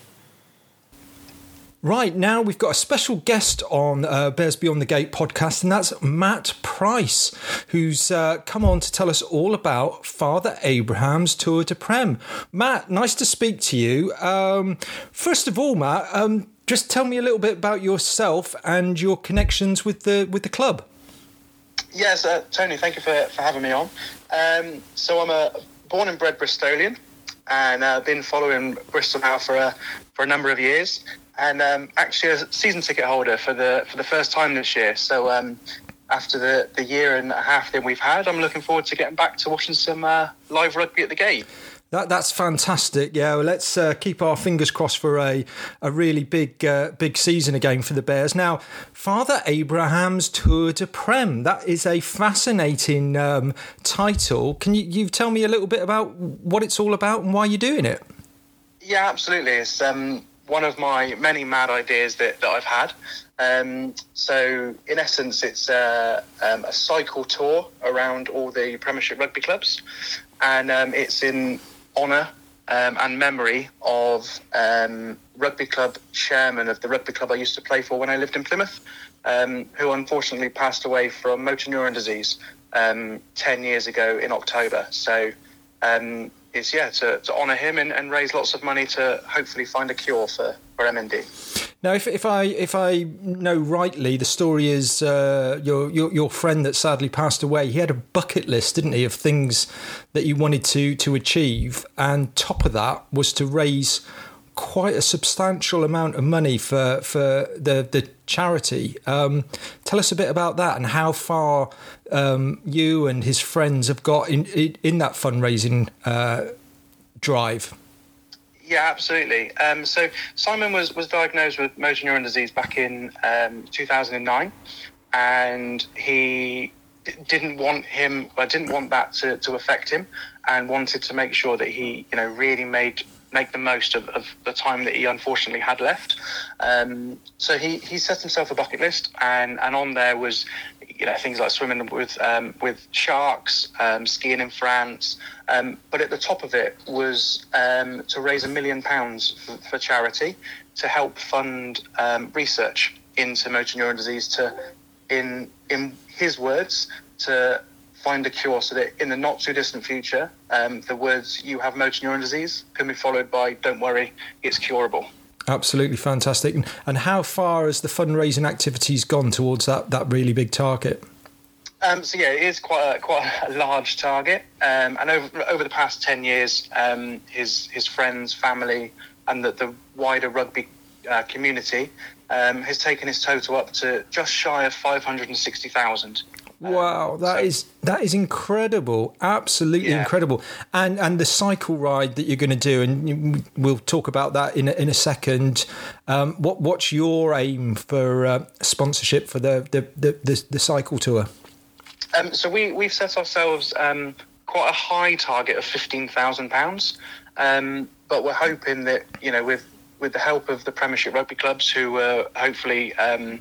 [SPEAKER 1] Right, now we've got a special guest on uh, Bears Beyond the Gate podcast, and that's Matt Price, who's uh, come on to tell us all about Father Abraham's Tour de Prem. Matt, nice to speak to you. Um, first of all, Matt, um, just tell me a little bit about yourself and your connections with the with the club.
[SPEAKER 5] Yes, uh, Tony, thank you for, for having me on. Um, so I'm a born and bred Bristolian and uh, been following Bristol now for a, for a number of years and um, actually a season ticket holder for the for the first time this year. So um, after the, the year and a half that we've had, I'm looking forward to getting back to watching some uh, live rugby at the gate.
[SPEAKER 1] That that's fantastic. Yeah, well, let's uh, keep our fingers crossed for a a really big uh, big season again for the Bears. Now, Father Abraham's Tour de Prem. That is a fascinating um, title. Can you you tell me a little bit about what it's all about and why you're doing it?
[SPEAKER 5] Yeah, absolutely. It's um, one of my many mad ideas that, that I've had. Um, so, in essence, it's uh, um, a cycle tour around all the Premiership rugby clubs, and um, it's in honour um, and memory of um, rugby club chairman of the rugby club I used to play for when I lived in Plymouth, um, who unfortunately passed away from motor neuron disease um, 10 years ago in October. So, um, it's yeah to, to honour him and, and raise lots of money to hopefully find a cure for, for MND.
[SPEAKER 1] Now, if, if I if I know rightly, the story is uh, your, your your friend that sadly passed away. He had a bucket list, didn't he, of things that he wanted to to achieve, and top of that was to raise quite a substantial amount of money for for the the charity. Um, tell us a bit about that and how far um, you and his friends have got in in, in that fundraising uh, drive.
[SPEAKER 5] Yeah, absolutely. Um, so Simon was, was diagnosed with motor neuron disease back in um, 2009, and he didn't want him. I didn't want that to, to affect him, and wanted to make sure that he, you know, really made make the most of, of the time that he unfortunately had left. Um, so he, he set himself a bucket list, and, and on there was, you know, things like swimming with um, with sharks, um, skiing in France. Um, but at the top of it was um, to raise a million pounds for, for charity to help fund um, research into motor neuron disease. To, in in his words, to find a cure so that in the not too distant future, um, the words "you have motor neuron disease" can be followed by "don't worry, it's curable."
[SPEAKER 1] Absolutely fantastic. And- And how far has the fundraising activities gone towards that, that really big target?
[SPEAKER 5] Um, so yeah, it is quite a, quite a large target, um, and over over the past ten years, um, his his friends, family, and the, the wider rugby uh, community um, has taken his total up to just shy of five hundred and sixty thousand.
[SPEAKER 1] Wow, that is that is incredible, absolutely
[SPEAKER 5] Yeah.
[SPEAKER 1] incredible. And and the cycle ride that you're going to do, and we'll talk about that in a, in a second. Um, what what's your aim for uh, sponsorship for the the, the the the cycle tour?
[SPEAKER 5] Um, so we we've set ourselves um, quite a high target of fifteen thousand pounds, um, but we're hoping that you know with with the help of the Premiership rugby clubs who uh, hopefully um,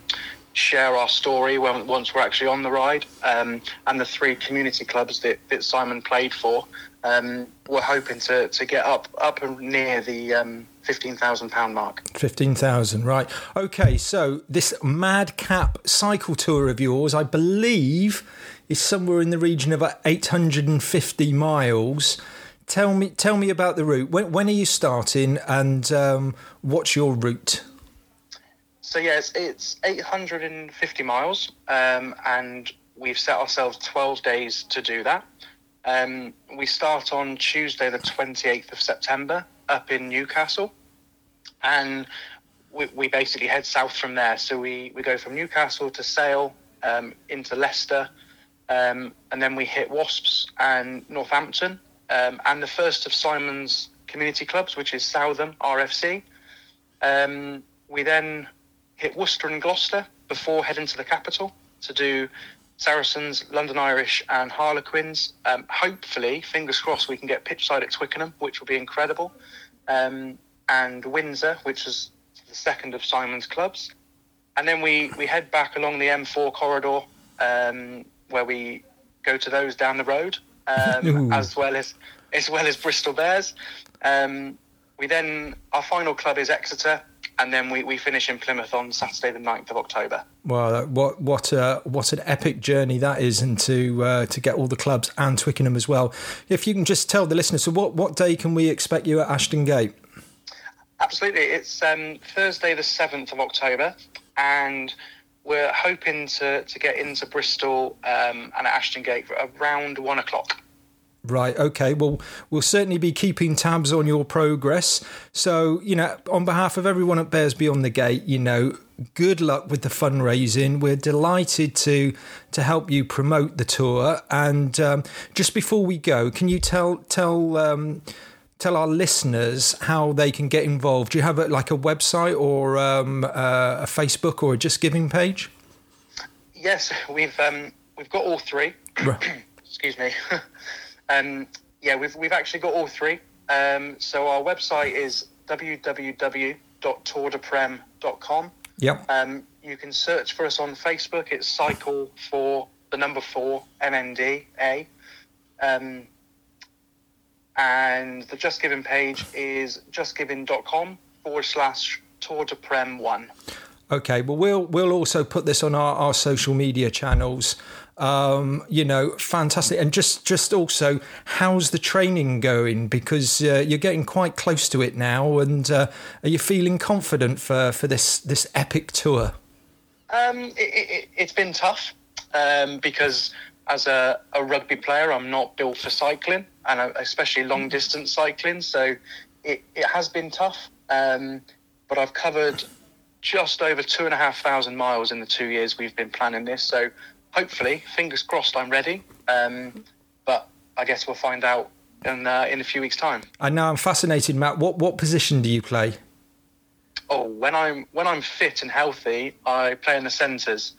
[SPEAKER 5] share our story when, once we're actually on the ride, um, and the three community clubs that, that Simon played for, um, we're hoping to, to get up up near the um, fifteen thousand pound mark.
[SPEAKER 1] Fifteen thousand, right? Okay, so this madcap cycle tour of yours, I believe, is somewhere in the region of eight hundred and fifty miles. Tell me, tell me about the route. When, when are you starting, and um, what's your route?
[SPEAKER 5] So yes, it's 850 miles, um, and we've set ourselves 12 days to do that. Um, we start on Tuesday, the 28th of September, up in Newcastle, and we, we basically head south from there. So we, we go from Newcastle to Sale, um, into Leicester, um, and then we hit Wasps and Northampton, um, and the first of Simon's community clubs, which is Southam RFC. Um, we then hit Worcester and Gloucester before heading to the capital to do Saracens, London Irish, and Harlequins. Um, hopefully, fingers crossed, we can get pitchside at Twickenham, which will be incredible. Um, and Windsor, which is the second of Simon's clubs. And then we, we head back along the M4 corridor, um, where we go to those down the road, um, as well as as well as Bristol Bears. Um, we then our final club is Exeter, and then we, we finish in Plymouth on Saturday, the 9th of October.
[SPEAKER 1] Wow, what what uh, what an epic journey that is, and to uh, to get all the clubs and Twickenham as well. If you can just tell the listeners, so what what day can we expect you at Ashton Gate?
[SPEAKER 5] Absolutely, it's um, Thursday, the 7th of October, and we're hoping to, to get into Bristol um, and at Ashton Gate around one o'clock.
[SPEAKER 1] Right. Okay. Well, we'll certainly be keeping tabs on your progress. So, you know, on behalf of everyone at Bears Beyond the Gate, you know, good luck with the fundraising. We're delighted to to help you promote the tour. And um, just before we go, can you tell tell um, tell our listeners how they can get involved? Do you have a, like a website or um, uh, a Facebook or a Just Giving page?
[SPEAKER 5] Yes, we've um, we've got all three. Excuse me. Um, yeah, we've, we've actually got all three. Um, so our website is www.tourdeprem.com.
[SPEAKER 1] Yep.
[SPEAKER 5] Um, you can search for us on Facebook. It's Cycle for the number four MNDA. Um, and the Just Giving page is justgiving.com forward slash Tour de Prem one.
[SPEAKER 1] Okay, well, we'll we'll also put this on our, our social media channels. Um, you know, fantastic. And just just also, how's the training going? Because uh, you're getting quite close to it now, and uh, are you feeling confident for for this this epic tour?
[SPEAKER 5] Um, it, has it, been tough um, because as a, a, rugby player, I'm not built for cycling, and uh, especially long distance cycling. So it, it has been tough. Um, but I've covered just over two and a half thousand miles in the two years we've been planning this. So hopefully, fingers crossed, I'm ready. Um, but I guess we'll find out in uh, in a few weeks' time.
[SPEAKER 1] And now I'm fascinated, Matt. What what position do you play?
[SPEAKER 5] Oh, when I'm when I'm fit and healthy, I play in the centres.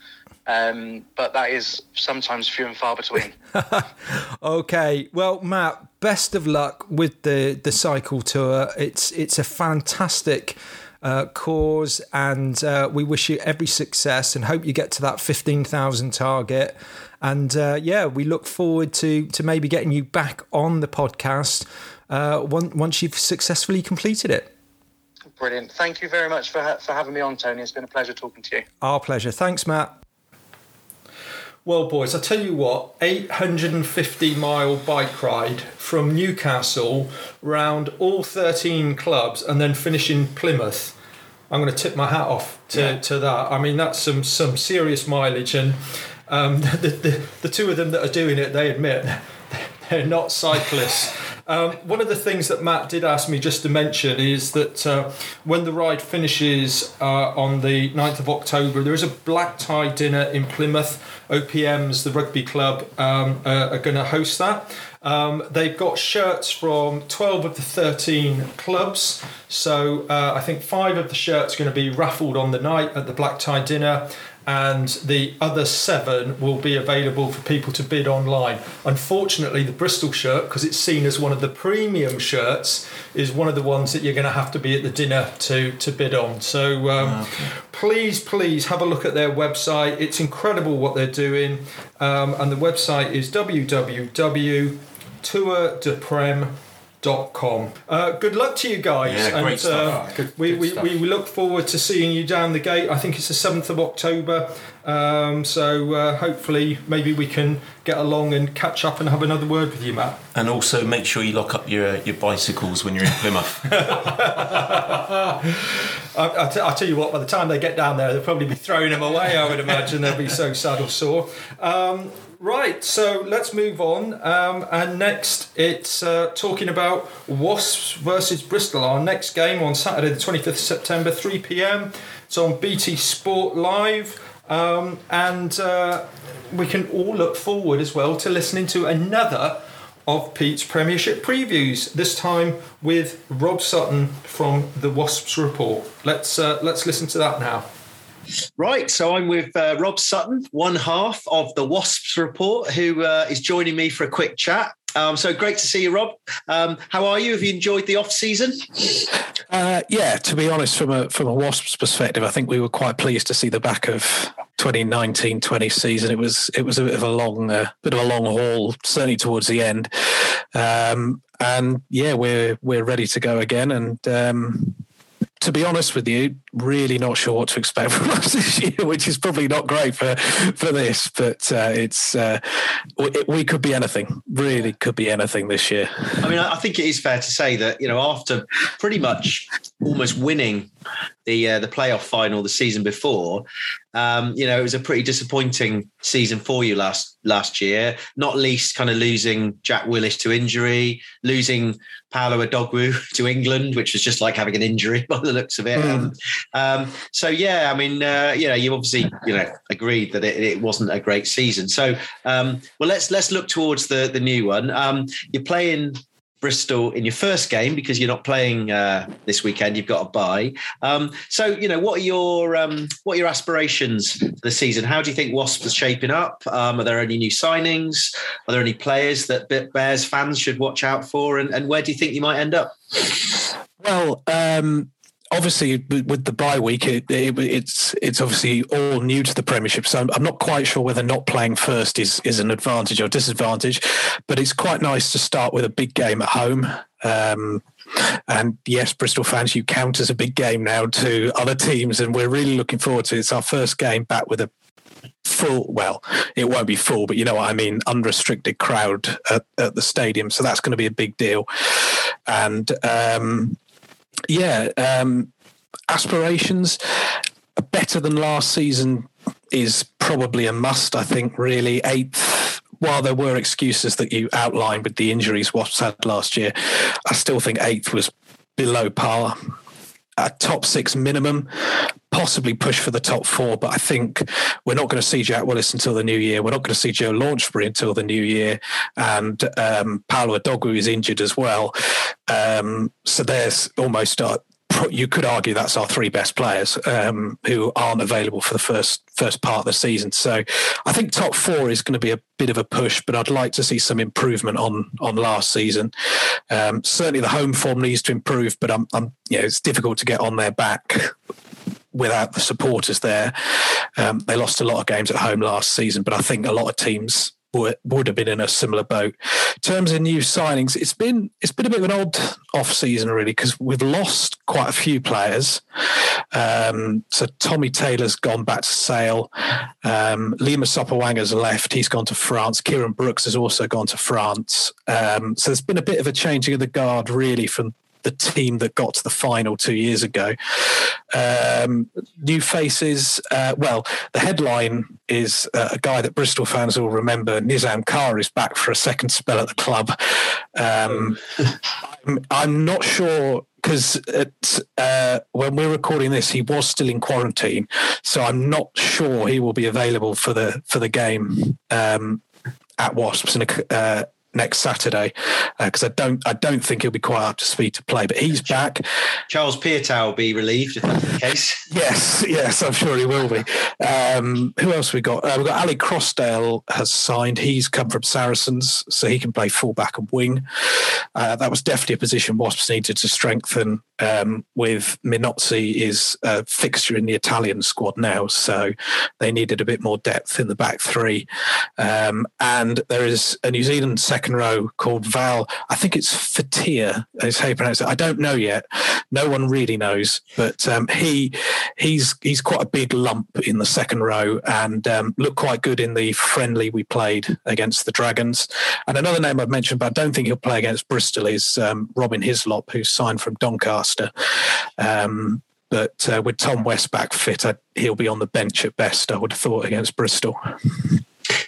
[SPEAKER 5] Um, but that is sometimes few and far between.
[SPEAKER 1] okay, well, Matt, best of luck with the the cycle tour. It's it's a fantastic uh, cause, and uh, we wish you every success and hope you get to that 15,000 target. And uh, yeah, we look forward to to maybe getting you back on the podcast uh, once you've successfully completed it.
[SPEAKER 5] Brilliant. Thank you very much for, for having me on, Tony. It's been a pleasure talking to you.
[SPEAKER 1] Our pleasure. Thanks, Matt. Well, boys, I tell you what, 850 mile bike ride from Newcastle round all 13 clubs and then finish in Plymouth. I'm going to tip my hat off to, yeah. to that. I mean, that's some some serious mileage, and um, the, the, the two of them that are doing it, they admit they're not cyclists. Um, one of the things that Matt did ask me just to mention is that uh, when the ride finishes uh, on the 9th of October, there is a black tie dinner in Plymouth. OPM's, the rugby club, um, uh, are going to host that. Um, they've got shirts from 12 of the 13 clubs. So uh, I think five of the shirts are going to be raffled on the night at the black tie dinner and the other seven will be available for people to bid online. Unfortunately, the Bristol shirt, because it's seen as one of the premium shirts, is one of the ones that you're going to have to be at the dinner to to bid on. So um, please, please have a look at their website. It's incredible what they're doing, um, and the website is www.tourdeprem.com. Uh, good luck to you guys.
[SPEAKER 4] Yeah, great
[SPEAKER 1] and,
[SPEAKER 4] stuff.
[SPEAKER 1] uh,
[SPEAKER 2] Good-
[SPEAKER 1] we,
[SPEAKER 2] good
[SPEAKER 1] we,
[SPEAKER 2] stuff.
[SPEAKER 1] we look forward to seeing you down the gate. I think it's the 7th of October. Um, so uh, hopefully, maybe we can get along and catch up and have another word with you, Matt.
[SPEAKER 4] And also make sure you lock up your your bicycles when you're in Plymouth.
[SPEAKER 1] I, I, t- I tell you what, by the time they get down there, they'll probably be throwing them away. I would imagine they'll be so sad or sore. Um, right, so let's move on. Um, and next, it's uh, talking about Wasps versus Bristol. Our next game on Saturday, the 25th of September, 3 pm. It's on BT Sport Live. Um, and uh, we can all look forward as well to listening to another of Pete's Premiership previews. This time with Rob Sutton from the Wasps Report. Let's uh, let's listen to that now.
[SPEAKER 3] Right, so I'm with uh, Rob Sutton, one half of the Wasps report, who uh, is joining me for a quick chat. Um, so great to see you, Rob. Um, how are you? Have you enjoyed the off season?
[SPEAKER 6] Uh, yeah, to be honest, from a from a Wasps perspective, I think we were quite pleased to see the back of 2019-20 season. It was it was a bit of a long uh, bit of a long haul, certainly towards the end. Um, and yeah, we're we're ready to go again. And um, to be honest with you, really not sure what to expect from us this year, which is probably not great for for this. But uh, it's uh, we, we could be anything. Really, could be anything this year.
[SPEAKER 3] I mean, I I think it is fair to say that you know after pretty much almost winning the uh, the playoff final the season before, um, you know, it was a pretty disappointing season for you last last year. Not least, kind of losing Jack Willis to injury, losing Paolo Odogwu to England, which was just like having an injury by the looks of it. Um, um, so yeah, I mean, uh, you know, you obviously you know agreed that it, it wasn't a great season. So um, well, let's let's look towards the the new one. Um, you're playing Bristol in your first game because you're not playing uh, this weekend. You've got a bye. Um, so, you know, what are your um, what are your aspirations for the season? How do you think Wasps is shaping up? Um, are there any new signings? Are there any players that Bears fans should watch out for? And, and where do you think you might end up?
[SPEAKER 6] Well, um, obviously with the bye week, it, it, it's it's obviously all new to the Premiership. So I'm, I'm not quite sure whether not playing first is is an advantage or disadvantage. But it's quite nice to start with a big game at home. Um, and yes, Bristol fans, you count as a big game now to other teams, and we're really looking forward to it. It's our first game back with a full well it won't be full but you know what i mean unrestricted crowd at, at the stadium so that's going to be a big deal and um yeah um aspirations. Better than last season is probably a must i think really. Eighth while there were excuses that you outlined with the injuries wasps had last year i still think eighth was below par a top six minimum, possibly push for the top four. But I think we're not going to see Jack Willis until the new year. We're not going to see Joe Launchbury until the new year. And um, Paolo Odogwu is injured as well. Um, so there's almost uh, you could argue that's our three best players um, who aren't available for the first first part of the season. So I think top four is going to be a bit of a push, but I'd like to see some improvement on on last season. Um, certainly, the home form needs to improve, but I'm, I'm you know it's difficult to get on their back without the supporters there. Um, they lost a lot of games at home last season, but I think a lot of teams would, have been in a similar boat. In terms of new signings, it's been it's been a bit of an odd off season really because we've lost quite a few players. Um, so Tommy Taylor's gone back to Sale. Um, Lima Sopoaga's left. He's gone to France. Kieran Brooks has also gone to France. Um, so there's been a bit of a changing of the guard really from the team that got to the final two years ago. Um, new faces. Uh, well, the headline is uh, a guy that Bristol fans will remember. Nizaam Carr is back for a second spell at the club. Um, I'm, I'm not sure because uh, when we're recording this, he was still in quarantine, so I'm not sure he will be available for the for the game um, at Wasps. And uh, next Saturday because uh, I don't I don't think he'll be quite up to speed to play. But he's back.
[SPEAKER 3] Charles Piutau will be relieved if that's the case.
[SPEAKER 6] yes, yes, I'm sure he will be. Um, who else we got? Uh, we've got Ali Crossdale has signed. He's come from Saracens, so he can play fullback and wing. Uh, that was definitely a position Wasps needed to strengthen. Um, with Minozzi is a fixture in the Italian squad now, so they needed a bit more depth in the back three. Um, and there is a New Zealand second row called Val. I think it's Fatia is how you pronounce it. I don't know yet. No one really knows, but um, he he's he's quite a big lump in the second row and um, looked quite good in the friendly we played against the Dragons. And another name I've mentioned, but I don't think he'll play against Bristol is um, Robin Hislop, who's signed from Doncaster. Um, but uh, with Tom West back fit, I, he'll be on the bench at best. I would have thought against Bristol.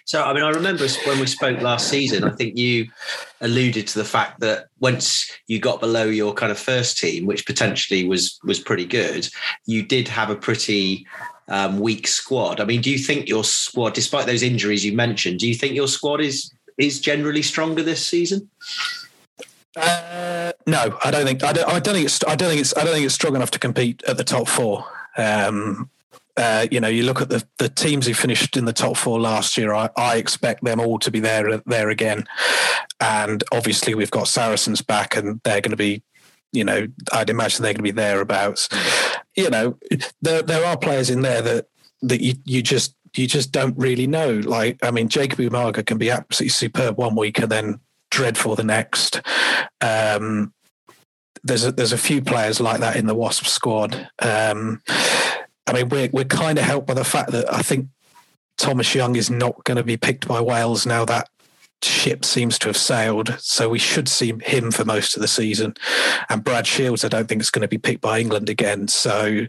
[SPEAKER 3] So, I mean, I remember when we spoke last season, I think you alluded to the fact that once you got below your kind of first team, which potentially was was pretty good, you did have a pretty um, weak squad. I mean, do you think your squad, despite those injuries you mentioned, do you think your squad is is generally stronger this season?
[SPEAKER 6] Uh, no, I don't think. I don't, I don't think it's. I don't think it's. I don't think it's strong enough to compete at the top four. Um, uh, you know, you look at the, the teams who finished in the top four last year. I, I expect them all to be there there again, and obviously we've got Saracens back, and they're going to be, you know, I'd imagine they're going to be thereabouts. You know, there there are players in there that that you you just you just don't really know. Like, I mean, Jacob Umaga can be absolutely superb one week and then dreadful the next. Um, there's a, there's a few players like that in the Wasp squad. Um, I mean, we're we're kind of helped by the fact that I think Thomas Young is not going to be picked by Wales now that ship seems to have sailed. So we should see him for most of the season. And Brad Shields, I don't think is going to be picked by England again. So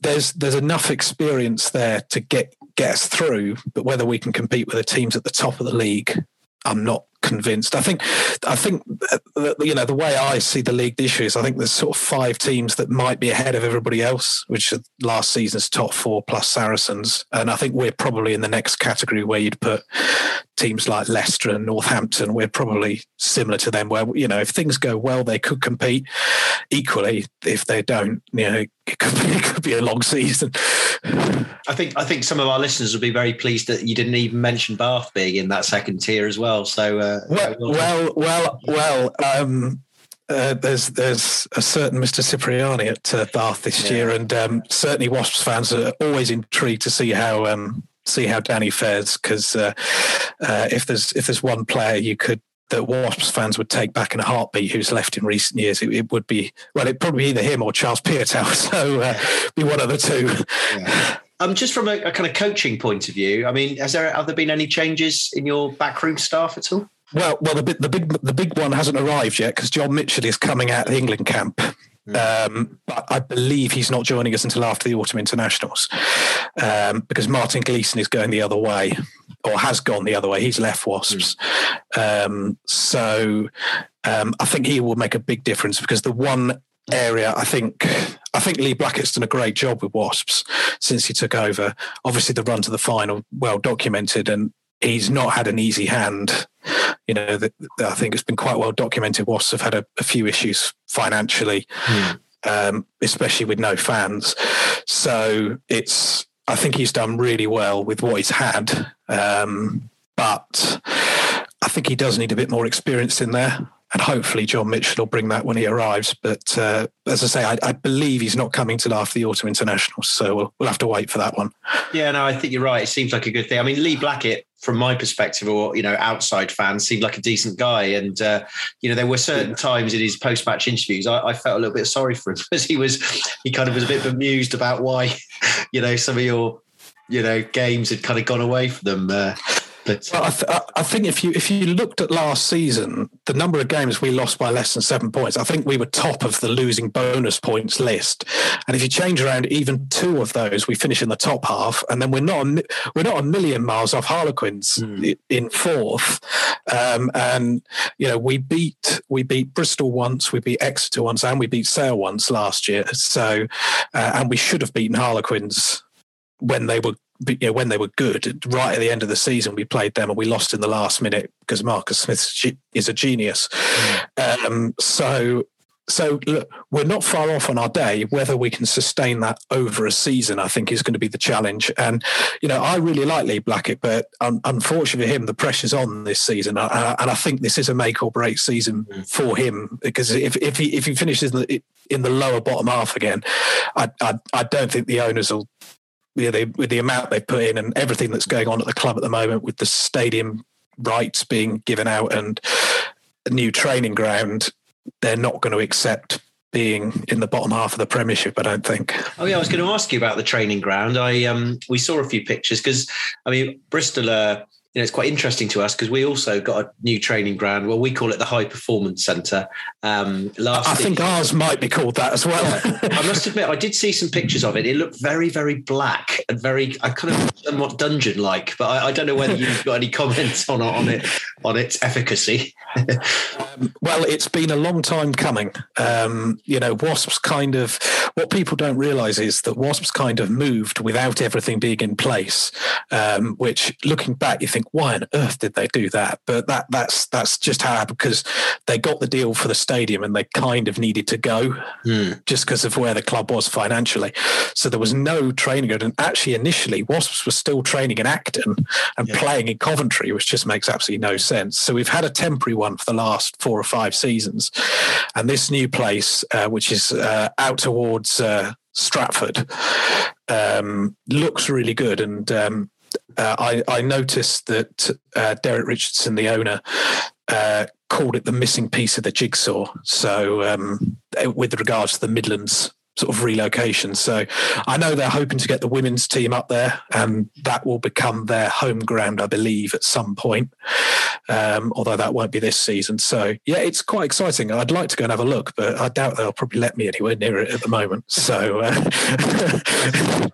[SPEAKER 6] there's there's enough experience there to get get us through. But whether we can compete with the teams at the top of the league, I'm not convinced. I think, I think, uh, you know, the way I see the league this year is I think there's sort of five teams that might be ahead of everybody else, which are last season's top four plus Saracens, and I think we're probably in the next category where you'd put teams like Leicester and Northampton. We're probably similar to them, where you know if things go well, they could compete. Equally, if they don't, you know, it could be, it could be a long season.
[SPEAKER 3] I think I think some of our listeners will be very pleased that you didn't even mention Bath being in that second tier as well. So. Uh,
[SPEAKER 6] well, well, well, well. Um, uh, there's there's a certain Mr. Cipriani at uh, Bath this yeah. year, and um, certainly Wasps fans are always intrigued to see how um, see how Danny fares because uh, uh, if there's if there's one player you could that Wasps fans would take back in a heartbeat who's left in recent years, it, it would be well, it'd probably be either him or Charles Piutau. So uh, be one of the two.
[SPEAKER 3] Yeah. Um, just from a, a, kind of coaching point of view, I mean, has there have there been any changes in your backroom staff at all?
[SPEAKER 6] Well, well, the big, the big, the big one hasn't arrived yet because John Mitchell is coming out of the England camp. Um, but I believe he's not joining us until after the autumn internationals um, because Martin Gleeson is going the other way or has gone the other way. He's left Wasps. Mm. Um, so um, I think he will make a big difference because the one area I think I think Lee Blackett's done a great job with Wasps since he took over. Obviously, the run to the final well documented, and he's not had an easy hand. You know, the, the, I think it's been quite well documented. Wasps have had a, a few issues financially, mm. um, especially with no fans. So it's, I think he's done really well with what he's had. Um, but I think he does need a bit more experience in there and hopefully John Mitchell will bring that when he arrives. But uh, as I say, I, I, believe he's not coming till after the autumn internationals, so we'll, we'll have to wait for that one.
[SPEAKER 3] Yeah, no, I think you're right. It seems like a good thing. I mean, Lee Blackett, from my perspective, or you know, outside fans, seemed like a decent guy, and uh, you know, there were certain times in his post-match interviews I, I, felt a little bit sorry for him because he was he kind of was a bit bemused about why you know some of your you know games had kind of gone away from them. Uh,
[SPEAKER 6] but well, I, th- I, think if you if you looked at last season, the number of games we lost by less than seven points, I think we were top of the losing bonus points list. And if you change around even two of those, we finish in the top half, and then we're not a, we're not a million miles off Harlequins mm. in fourth. Um, and you know we beat we beat Bristol once, we beat Exeter once, and we beat Sale once last year. So uh, and we should have beaten Harlequins when they were you know, when they were good, right at the end of the season, we played them and we lost in the last minute because Marcus Smith is a genius. Mm. Um, so so look, we're not far off on our day. Whether we can sustain that over a season, I think, is going to be the challenge. And you know, I really like Lee Blackett, but un- unfortunately for him, the pressure's on this season, and I, and I think this is a make or break season mm. for him because if if he if he finishes in the, in the lower bottom half again, I, I I don't think the owners will. You know, they, with the amount they've put in and everything that's going on at the club at the moment, with the stadium rights being given out and a new training ground, they're not going to accept being in the bottom half of the Premiership. I don't think.
[SPEAKER 3] Oh yeah, I was going to ask you about the training ground. I um, we saw a few pictures because I mean Bristol are you know, it's quite interesting to us because we also got a new training ground. Well, we call it the High Performance Centre. Um,
[SPEAKER 6] last, I think ours might be called that as well.
[SPEAKER 3] I must admit, I did see some pictures of it. It looked very, very black and very, I kind of somewhat dungeon-like. But I, I don't know whether you've got any comments on on it on its efficacy.
[SPEAKER 6] um, well, it's been a long time coming. Um, you know, Wasps kind of what people don't realise is that Wasps kind of moved without everything being in place. Um, which, looking back, you think think, why on earth did they do that? But that that's that's just how because they got the deal for the stadium and they kind of needed to go mm. just because of where the club was financially. So there was no training ground. And actually, initially, Wasps were still training in Acton and yeah. playing in Coventry, which just makes absolutely no sense. So we've had a temporary one for the last four or five seasons, and this new place, uh, which is uh, out towards. Uh, Stratford um, looks really good, and um, uh, I, I, noticed that uh, Derek Richardson, the owner, uh, called it the missing piece of the jigsaw. So, um, with regards to the Midlands sort of relocation. So I know they're hoping to get the women's team up there, and that will become their home ground, I believe, at some point. Um, although that won't be this season. So yeah, it's quite exciting. I'd like to go and have a look, but I doubt they'll probably let me anywhere near it at the moment. So uh...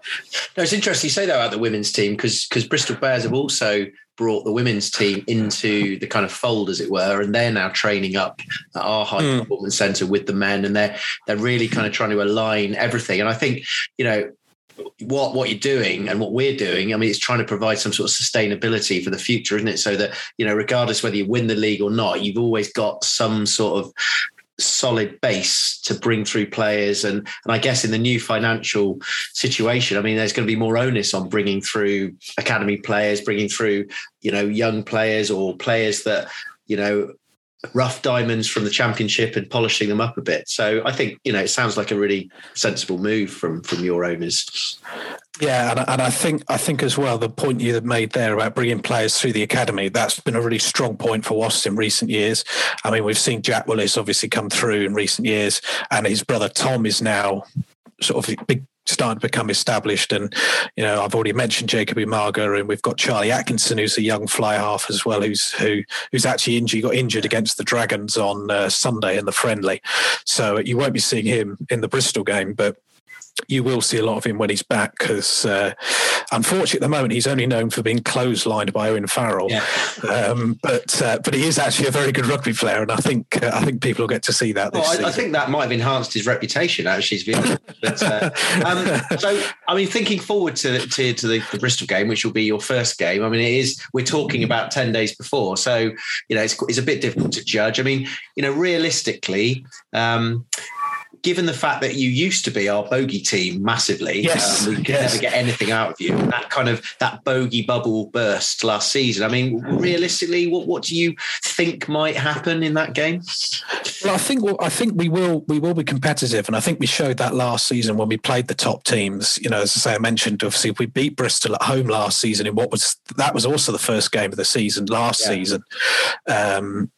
[SPEAKER 3] no, it's interesting you say that about the women's team because because Bristol Bears have also brought the women's team into the kind of fold, as it were, and they're now training up at our high mm. performance centre with the men, and they're they're really kind of trying to align everything. And I think you know what what you're doing and what we're doing i mean it's trying to provide some sort of sustainability for the future isn't it so that you know regardless whether you win the league or not you've always got some sort of solid base to bring through players. And and I guess in the new financial situation I mean there's going to be more onus on bringing through academy players bringing through you know young players or players that you know rough diamonds from the championship and polishing them up a bit. So I think you know it sounds like a really sensible move from from your owners.
[SPEAKER 6] Yeah, and, and I think I think as well the point you had made there about bringing players through the academy that's been a really strong point for Wasps in recent years. I mean, we've seen Jack Willis obviously come through in recent years, and his brother Tom is now sort of big starting to become established. And, you know, I've already mentioned Jacob Umaga and we've got Charlie Atkinson, who's a young fly half as well, who's who who's actually injured, got injured against the Dragons on uh, Sunday in the friendly. So you won't be seeing him in the Bristol game, but you will see a lot of him when he's back because, uh, unfortunately, at the moment he's only known for being clotheslined by Owen Farrell. Yeah. Um, but uh, but he is actually a very good rugby player, and I think uh, I think people will get to see that.
[SPEAKER 3] Well, I, I, think that might have enhanced his reputation actually. but, uh, um, so, I mean, thinking forward to to, to the, the, Bristol game, which will be your first game. I mean, it is. We're talking about ten days before, so you know it's, it's a bit difficult to judge. I mean, you know, realistically. Um, given the fact that you used to be our bogey team massively,
[SPEAKER 6] yes,
[SPEAKER 3] um, we could
[SPEAKER 6] yes.
[SPEAKER 3] never get anything out of you. That kind of that bogey bubble burst last season. I mean, realistically, what what do you think might happen in that game?
[SPEAKER 6] Well, I think well, I think we will we will be competitive, and I think we showed that last season when we played the top teams. You know, as I say, I mentioned obviously if we beat Bristol at home last season in what was that was also the first game of the season last yeah. season. Um,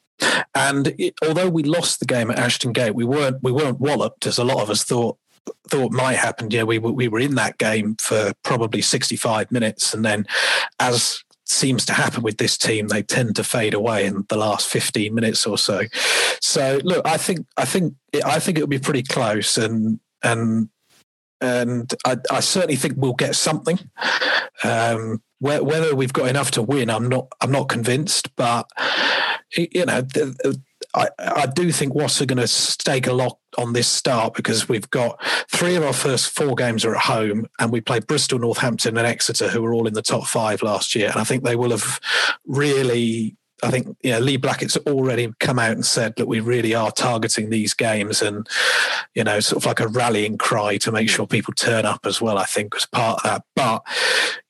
[SPEAKER 6] and it, although we lost the game at Ashton Gate, we weren't we weren't walloped as a lot of us thought thought might happen. Yeah, we we were in that game for probably 65 minutes, and then as seems to happen with this team, they tend to fade away in the last 15 minutes or so. So look, I think I think I think it'll be pretty close, and and and I, I certainly think we'll get something. Um, whether we've got enough to win, I'm not I'm not convinced, but you know, I, I do think Wasps are going to stake a lot on this start because we've got three of our first four games are at home, and we played Bristol, Northampton, and Exeter, who were all in the top five last year. And I think they will have really I think you know, Lee Blackett's already come out and said that we really are targeting these games and you know sort of like a rallying cry to make sure people turn up as well. I think was part of that. But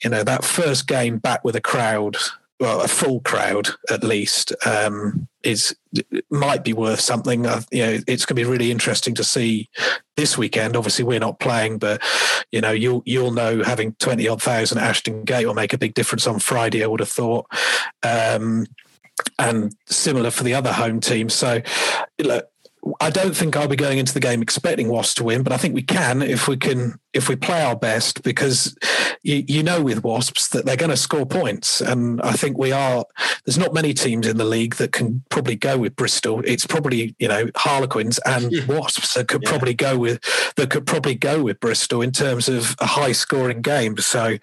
[SPEAKER 6] you know that first game back with a crowd, well, a full crowd at least, um, is might be worth something. Uh, you know, it's going to be really interesting to see this weekend. Obviously, we're not playing, but you know, you'll you'll know having twenty odd thousand at Ashton Gate will make a big difference on Friday. I would have thought. Um, and similar for the other home teams. So, look, I don't think I'll be going into the game expecting Wasps to win, but I think we can if we can if we play our best because you, you know with Wasps that they're going to score points, and I think we are. There's not many teams in the league that can probably go with Bristol. It's probably you know Harlequins and. Wasps that could yeah. probably go with that could probably go with Bristol in terms of a high scoring game. So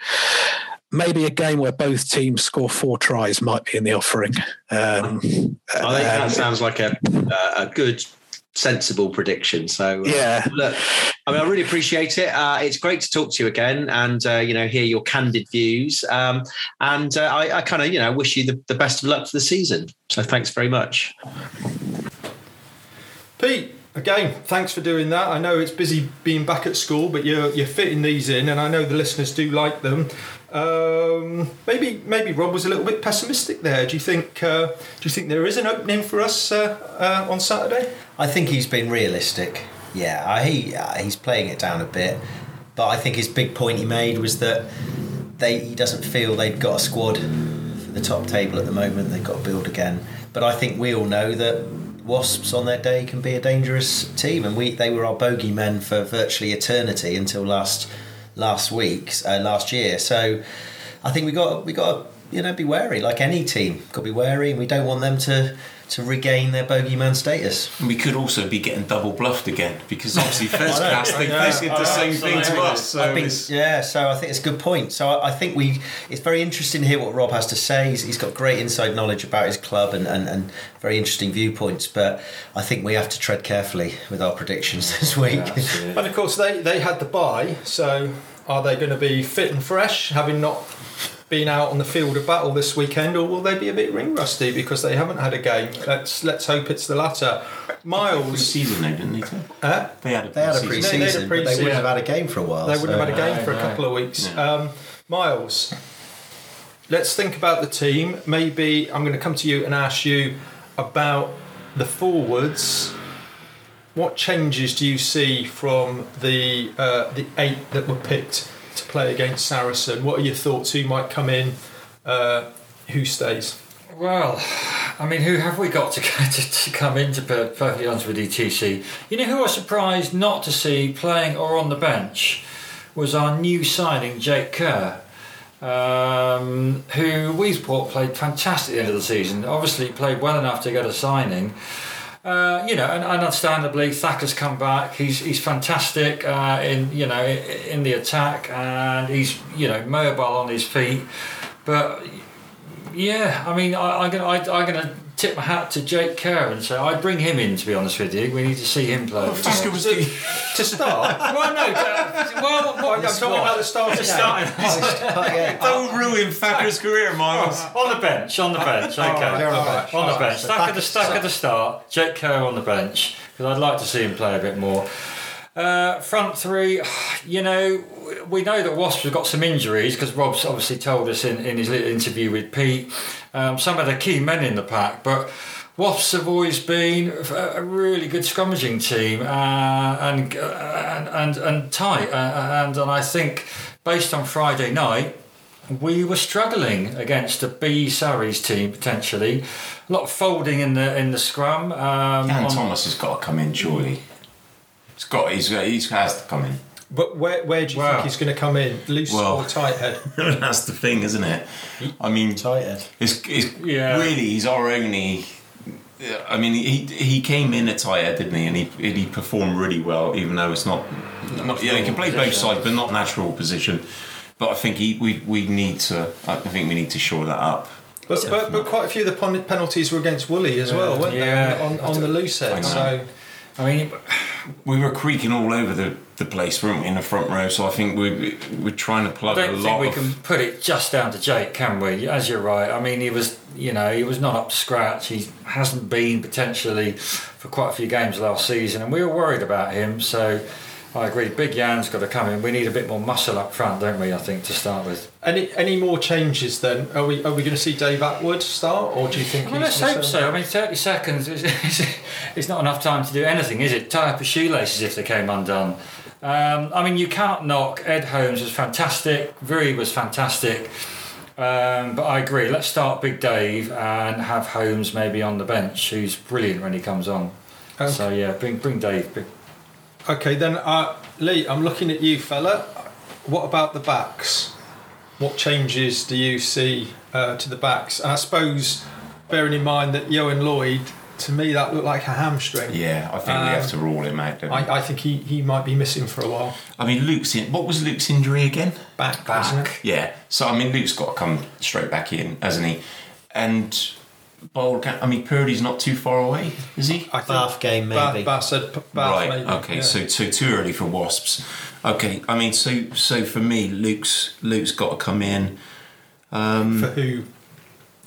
[SPEAKER 6] maybe a game where both teams score four tries might be in the offering. Um,
[SPEAKER 7] I think that um, sounds like a, a good sensible prediction. So
[SPEAKER 6] uh, yeah,
[SPEAKER 7] look, I mean, I really appreciate it. Uh, it's great to talk to you again and uh, you know hear your candid views. Um, and uh, I, I kind of you know wish you the, the best of luck for the season. So thanks very much,
[SPEAKER 1] Pete. Again, thanks for doing that. I know it's busy being back at school, but you're you're fitting these in, and I know the listeners do like them. Um, maybe maybe Rob was a little bit pessimistic there. Do you think uh, do you think there is an opening for us uh, uh, on Saturday?
[SPEAKER 3] I think he's been realistic. Yeah, he he's playing it down a bit, but I think his big point he made was that they he doesn't feel they've got a squad for the top table at the moment. They've got to build again. But I think we all know that Wasps on their day can be a dangerous team, and we they were our bogeymen for virtually eternity until last last week, uh, last year. So I think we got we got to you know be wary, like any team, got to be wary, and we don't want them to to regain their bogeyman status.
[SPEAKER 4] And we could also be getting double bluffed again because obviously first class they, yeah, they did the same thing to us.
[SPEAKER 3] So think, yeah, so I think it's a good point. So I, I, think we it's very interesting to hear what Rob has to say. He's, he's got great inside knowledge about his club and, and, and, very interesting viewpoints. But I think we have to tread carefully with our predictions this week.
[SPEAKER 1] Yeah, and of course they they had the buy, so are they going to be fit and fresh, having not been out on the field of battle this weekend, or will they be a bit ring rusty because they haven't had a game? Let's let's hope it's the latter. Miles,
[SPEAKER 4] season they didn't they?
[SPEAKER 1] Uh,
[SPEAKER 3] they had a they had a pre-season, they, they, pre they wouldn't have had a game for a while.
[SPEAKER 1] They wouldn't so. have had a game for a couple of weeks. Yeah. Um, Miles, let's think about the team. Maybe I'm going to come to you and ask you about the forwards. What changes do you see from the uh, the eight that were picked to play against Saracen. What are your thoughts? Who might come in? Uh, who stays?
[SPEAKER 2] Well, I mean, who have we got to, to, to come in to be perfectly honest with ETC? You know who I was surprised not to see playing or on the bench was our new signing, Jake Kerr. Um, who we thought played fantastic at the end of the season. Obviously, played well enough to get a signing. Uh, you know, and, and, understandably, Thacker's come back. He's he's fantastic uh, in you know in the attack, and he's you know mobile on his feet. But yeah, I mean, I, I'm gonna I, I'm gonna tip my hat to Jake Kerr and say I'd bring him in. To be honest with you, we need to see him play. Well,
[SPEAKER 1] to, was to, to start.
[SPEAKER 2] well, no. To, well, what,
[SPEAKER 1] I'm talking about the start. To start.
[SPEAKER 4] Don't ruin Thacker's career, Miles.
[SPEAKER 2] on the bench. On the bench. Okay. Oh, on the bench. Stack at the stack at the start. Jake Kerr on the bench because I'd like to see him play a bit more. Uh, front three, you know, we know that Wasps have got some injuries because Rob's obviously told us in, in his little interview with Pete um, some of the key men in the pack, but Wasps have always been a really good scrummaging team uh, and, uh, and, and and tight, uh, and and I think based on Friday night. We were struggling against a B Sarries team potentially, a lot of folding in the in the scrum. Um,
[SPEAKER 4] Thomas has got to come in, surely. He's got. He's. He has to come in.
[SPEAKER 1] But where, where do you think he's going to come in? Loose well, or tight head?
[SPEAKER 4] that's the thing, isn't it? I mean,
[SPEAKER 3] tight head.
[SPEAKER 4] It's, it's yeah. really he's our only. I mean, he he came in at tight head, didn't he? And he he performed really well, even though it's not. not yeah, he can play both sides, but not natural position. But I think he, we we need to. I think we need to shore that up.
[SPEAKER 1] But, but, but quite a few of the penalties were against Woolley as well, weren't yeah. they? On, on, on the loose head. So
[SPEAKER 2] I mean,
[SPEAKER 4] we were creaking all over the, the place, weren't we, in the front row? So I think we we're trying to plug a
[SPEAKER 2] don't
[SPEAKER 4] lot
[SPEAKER 2] think we
[SPEAKER 4] of.
[SPEAKER 2] can put it just down to Jake, can we? As you're right. I mean, he was, you know, he was not up to scratch. He hasn't been potentially for quite a few games last season, and we were worried about him. So I agree. Big Yann's got to come in. We need a bit more muscle up front, don't we? I think to start with.
[SPEAKER 1] Any any more changes then? Are we are we going to see Dave Attwood start, or do you think?
[SPEAKER 2] Well,
[SPEAKER 1] he's
[SPEAKER 2] let's hope so. I mean, 30 seconds is, is, is not enough time to do anything, is it? Tie up his shoelaces if they came undone. Um, I mean, you can't knock. Ed Holmes was fantastic. Vui was fantastic. Um, but I agree. Let's start Big Dave and have Holmes maybe on the bench, who's brilliant when he comes on.
[SPEAKER 1] Okay.
[SPEAKER 2] So yeah, bring bring Dave. Big,
[SPEAKER 1] Okay, then uh, Lee, I'm looking at you, fella. What about the backs? What changes do you see uh, to the backs? And I suppose, bearing in mind that Ioan Lloyd, to me, that looked like a hamstring.
[SPEAKER 4] Yeah, I think we have to rule him out. Don't we?
[SPEAKER 1] I, I think he, he might be missing for a while.
[SPEAKER 4] I mean, Luke's in. What was Luke's injury again?
[SPEAKER 1] Back, it?
[SPEAKER 4] Yeah. So I mean, Luke's got to come straight back in, hasn't he? And Bold, I mean, Purdy's not too far away, is he?
[SPEAKER 1] I think
[SPEAKER 3] Bath game,
[SPEAKER 1] Bath,
[SPEAKER 3] maybe.
[SPEAKER 1] Bath said Bath
[SPEAKER 4] right.
[SPEAKER 1] maybe.
[SPEAKER 4] okay.
[SPEAKER 1] yeah.
[SPEAKER 4] So so too early for Wasps. Okay. I mean, so so for me, Luke's Luke's got to come in. Um,
[SPEAKER 1] for who?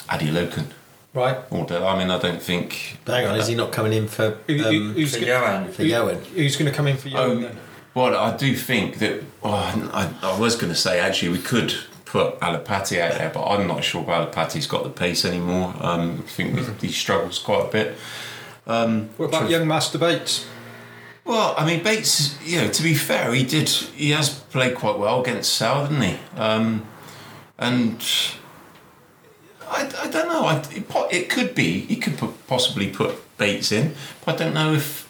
[SPEAKER 4] Adeolokun.
[SPEAKER 1] Right.
[SPEAKER 4] Or I mean, I don't think.
[SPEAKER 3] Hang on, is he not coming in for
[SPEAKER 1] Who, who-
[SPEAKER 3] um,
[SPEAKER 1] who's
[SPEAKER 2] for
[SPEAKER 1] gonna,
[SPEAKER 2] Ioan.
[SPEAKER 3] for Ioan?
[SPEAKER 1] who's going to come in for Ioan
[SPEAKER 4] Oh, well, I do think that. Oh, I, I was going to say actually we could put Alapati out there, but I'm not sure Alapati's got the pace anymore. Um, I think he- he struggles quite a bit. Um,
[SPEAKER 1] What about young Master Bates?
[SPEAKER 4] Well, I mean Bates. You know, to be fair, he did. He has played quite well against Sal, didn't he? Um, and I, I don't know. I, it, it could be. He could put, possibly put Bates in, but I don't know if.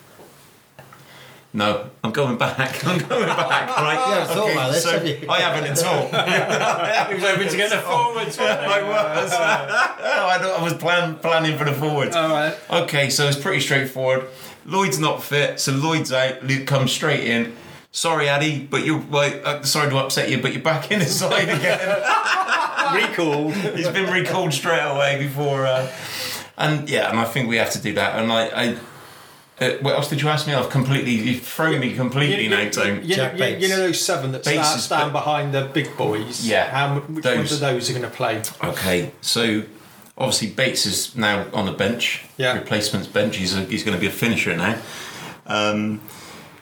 [SPEAKER 4] No, I'm going back. I'm going back. Right?
[SPEAKER 3] You haven't thought about this,
[SPEAKER 4] so
[SPEAKER 3] have you?
[SPEAKER 4] I haven't at all.
[SPEAKER 2] He was hoping to get the forwards.
[SPEAKER 4] I was. I, don't- I was plan, planning for the forwards.
[SPEAKER 1] All right.
[SPEAKER 4] Okay, so it's pretty straightforward. Lloyd's not fit, so Lloyd's out. Luke comes straight in. Sorry, Addy, but you're well, uh, sorry to upset you, but you're back in his side again. recalled. He's been recalled straight away before, uh, and yeah, and I think we have to do that. And I, I uh, what else did you ask me? I've completely you've thrown me completely now, Tone.
[SPEAKER 1] You,
[SPEAKER 3] Jack
[SPEAKER 1] you, you know those seven that
[SPEAKER 4] Bates
[SPEAKER 1] stand,
[SPEAKER 4] is-
[SPEAKER 1] stand behind the big boys.
[SPEAKER 4] Yeah,
[SPEAKER 1] How, which
[SPEAKER 4] those.
[SPEAKER 1] ones of those are going to play?
[SPEAKER 4] Okay, so obviously Bates is now on the bench.
[SPEAKER 1] Yeah.
[SPEAKER 4] Replacements bench. He's a, he's going to be a finisher now. Um,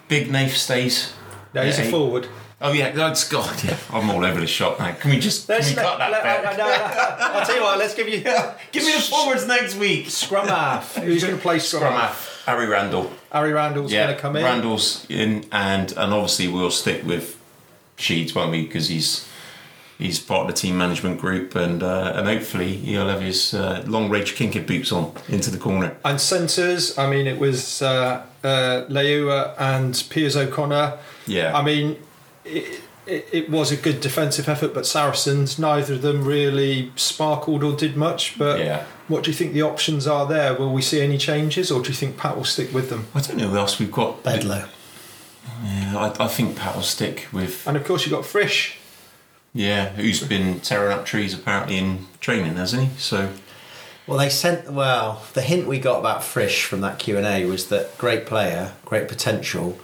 [SPEAKER 4] Big Nath stays.
[SPEAKER 1] No, he's a
[SPEAKER 4] he-
[SPEAKER 1] forward.
[SPEAKER 4] Oh yeah, that's God. Yeah, I'm all over the shop now. Can we just can we cut that bit?
[SPEAKER 1] no, no, I'll tell you what. Let's give you
[SPEAKER 4] Give me the forwards next week.
[SPEAKER 1] scrum half. Who's going to play scrum,
[SPEAKER 4] Scrum
[SPEAKER 1] half?
[SPEAKER 4] half. Harry Randall.
[SPEAKER 1] Harry Randall's
[SPEAKER 4] Yeah,
[SPEAKER 1] going to come in.
[SPEAKER 4] Randall's in, and and obviously we'll stick with Sheeds, won't we? Because he's he's part of the team management group, and uh, and hopefully he'll have his uh, long range kinky boots on into the corner.
[SPEAKER 1] And centres, I mean, it was uh, uh, Leiua and Piers O'Connor.
[SPEAKER 4] Yeah.
[SPEAKER 1] I mean, it, it, it was a good defensive effort, but Saracens, neither of them really sparkled or did much. But
[SPEAKER 4] Yeah.
[SPEAKER 1] What do you think the options are there? Will we see any changes, or do you think Pat will stick with them?
[SPEAKER 4] I don't know who else we've got.
[SPEAKER 3] Bedlow.
[SPEAKER 4] Yeah, I, I think Pat will stick with
[SPEAKER 1] And of course, you've got Frisch.
[SPEAKER 4] yeah, who's been tearing up trees apparently in training, hasn't he? So
[SPEAKER 3] Well, they sent. Well, the hint we got about Frisch from that Q and A was that great player, great potential,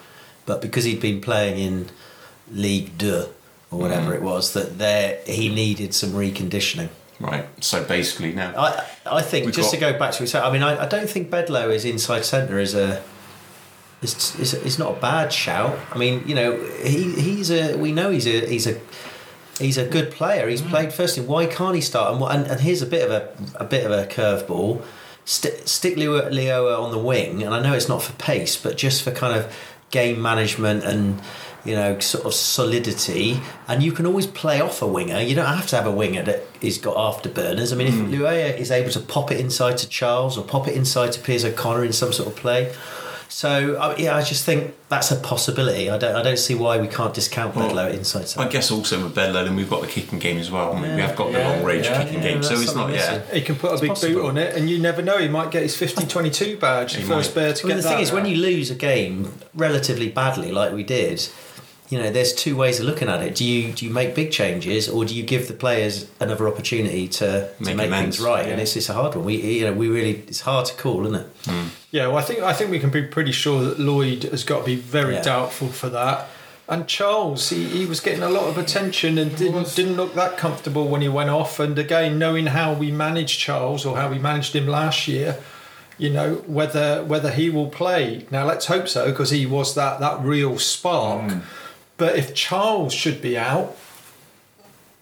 [SPEAKER 3] but because he'd been playing in League Deux or whatever
[SPEAKER 4] Mm.
[SPEAKER 3] it was, that there he needed some reconditioning.
[SPEAKER 4] Right, so basically now
[SPEAKER 3] I I think just
[SPEAKER 4] got-
[SPEAKER 3] to go back to what we said, I mean, I, I don't think Bedlow is inside centre is a. It's, it's, it's not a bad shout. I mean, you know, he he's a. We know he's a he's a he's a good player. He's mm. played first in. Why can't he start? And, and, and here's a bit of a a bit of a curveball. St- stick Leo, Leo on the wing, and I know it's not for pace, but just for kind of game management and you know sort of solidity. And you can always play off a winger. You don't have to have a winger that is got afterburners. I mean, if hmm. Leiua is able to pop it inside to Charles or pop it inside to Piers O'Connor in some sort of play. So yeah, I just think that's a possibility. I don't, I don't see why we can't discount
[SPEAKER 4] Well,
[SPEAKER 3] Bedlow inside.
[SPEAKER 4] I guess also with Bedlow, then we've got the kicking game as well. I mean, we have got the
[SPEAKER 2] Yeah,
[SPEAKER 4] long range
[SPEAKER 2] yeah,
[SPEAKER 4] kicking
[SPEAKER 3] yeah,
[SPEAKER 4] game, so
[SPEAKER 3] that's
[SPEAKER 4] it's not
[SPEAKER 3] something
[SPEAKER 4] yeah.
[SPEAKER 1] He can put a
[SPEAKER 3] It's
[SPEAKER 1] big
[SPEAKER 3] possible.
[SPEAKER 1] boot on it, and you never know. He might get his 50-22 badge, the
[SPEAKER 4] He
[SPEAKER 1] first
[SPEAKER 4] might.
[SPEAKER 1] bear to
[SPEAKER 3] I mean,
[SPEAKER 1] get
[SPEAKER 3] the thing
[SPEAKER 1] that.
[SPEAKER 3] is, when you lose a game relatively badly, like we did, you know, there's two ways of looking at it. Do you do you make big changes, or do you give the players another opportunity to, to
[SPEAKER 4] Make
[SPEAKER 3] make, things right? And
[SPEAKER 4] yeah.
[SPEAKER 3] it's it's a hard one. We you know we really it's hard to call, isn't it? Hmm.
[SPEAKER 1] Yeah, well, I think I think we can be pretty sure that Lloyd has got to be very
[SPEAKER 3] Yeah.
[SPEAKER 1] doubtful for that. And Charles, he, he was getting a lot of attention and didn't didn't look that comfortable when he went off. And again, knowing how we managed Charles or how we managed him last year, you know whether whether he will play. Now let's hope so because he was that that real spark. Hmm. But if Charles should be out,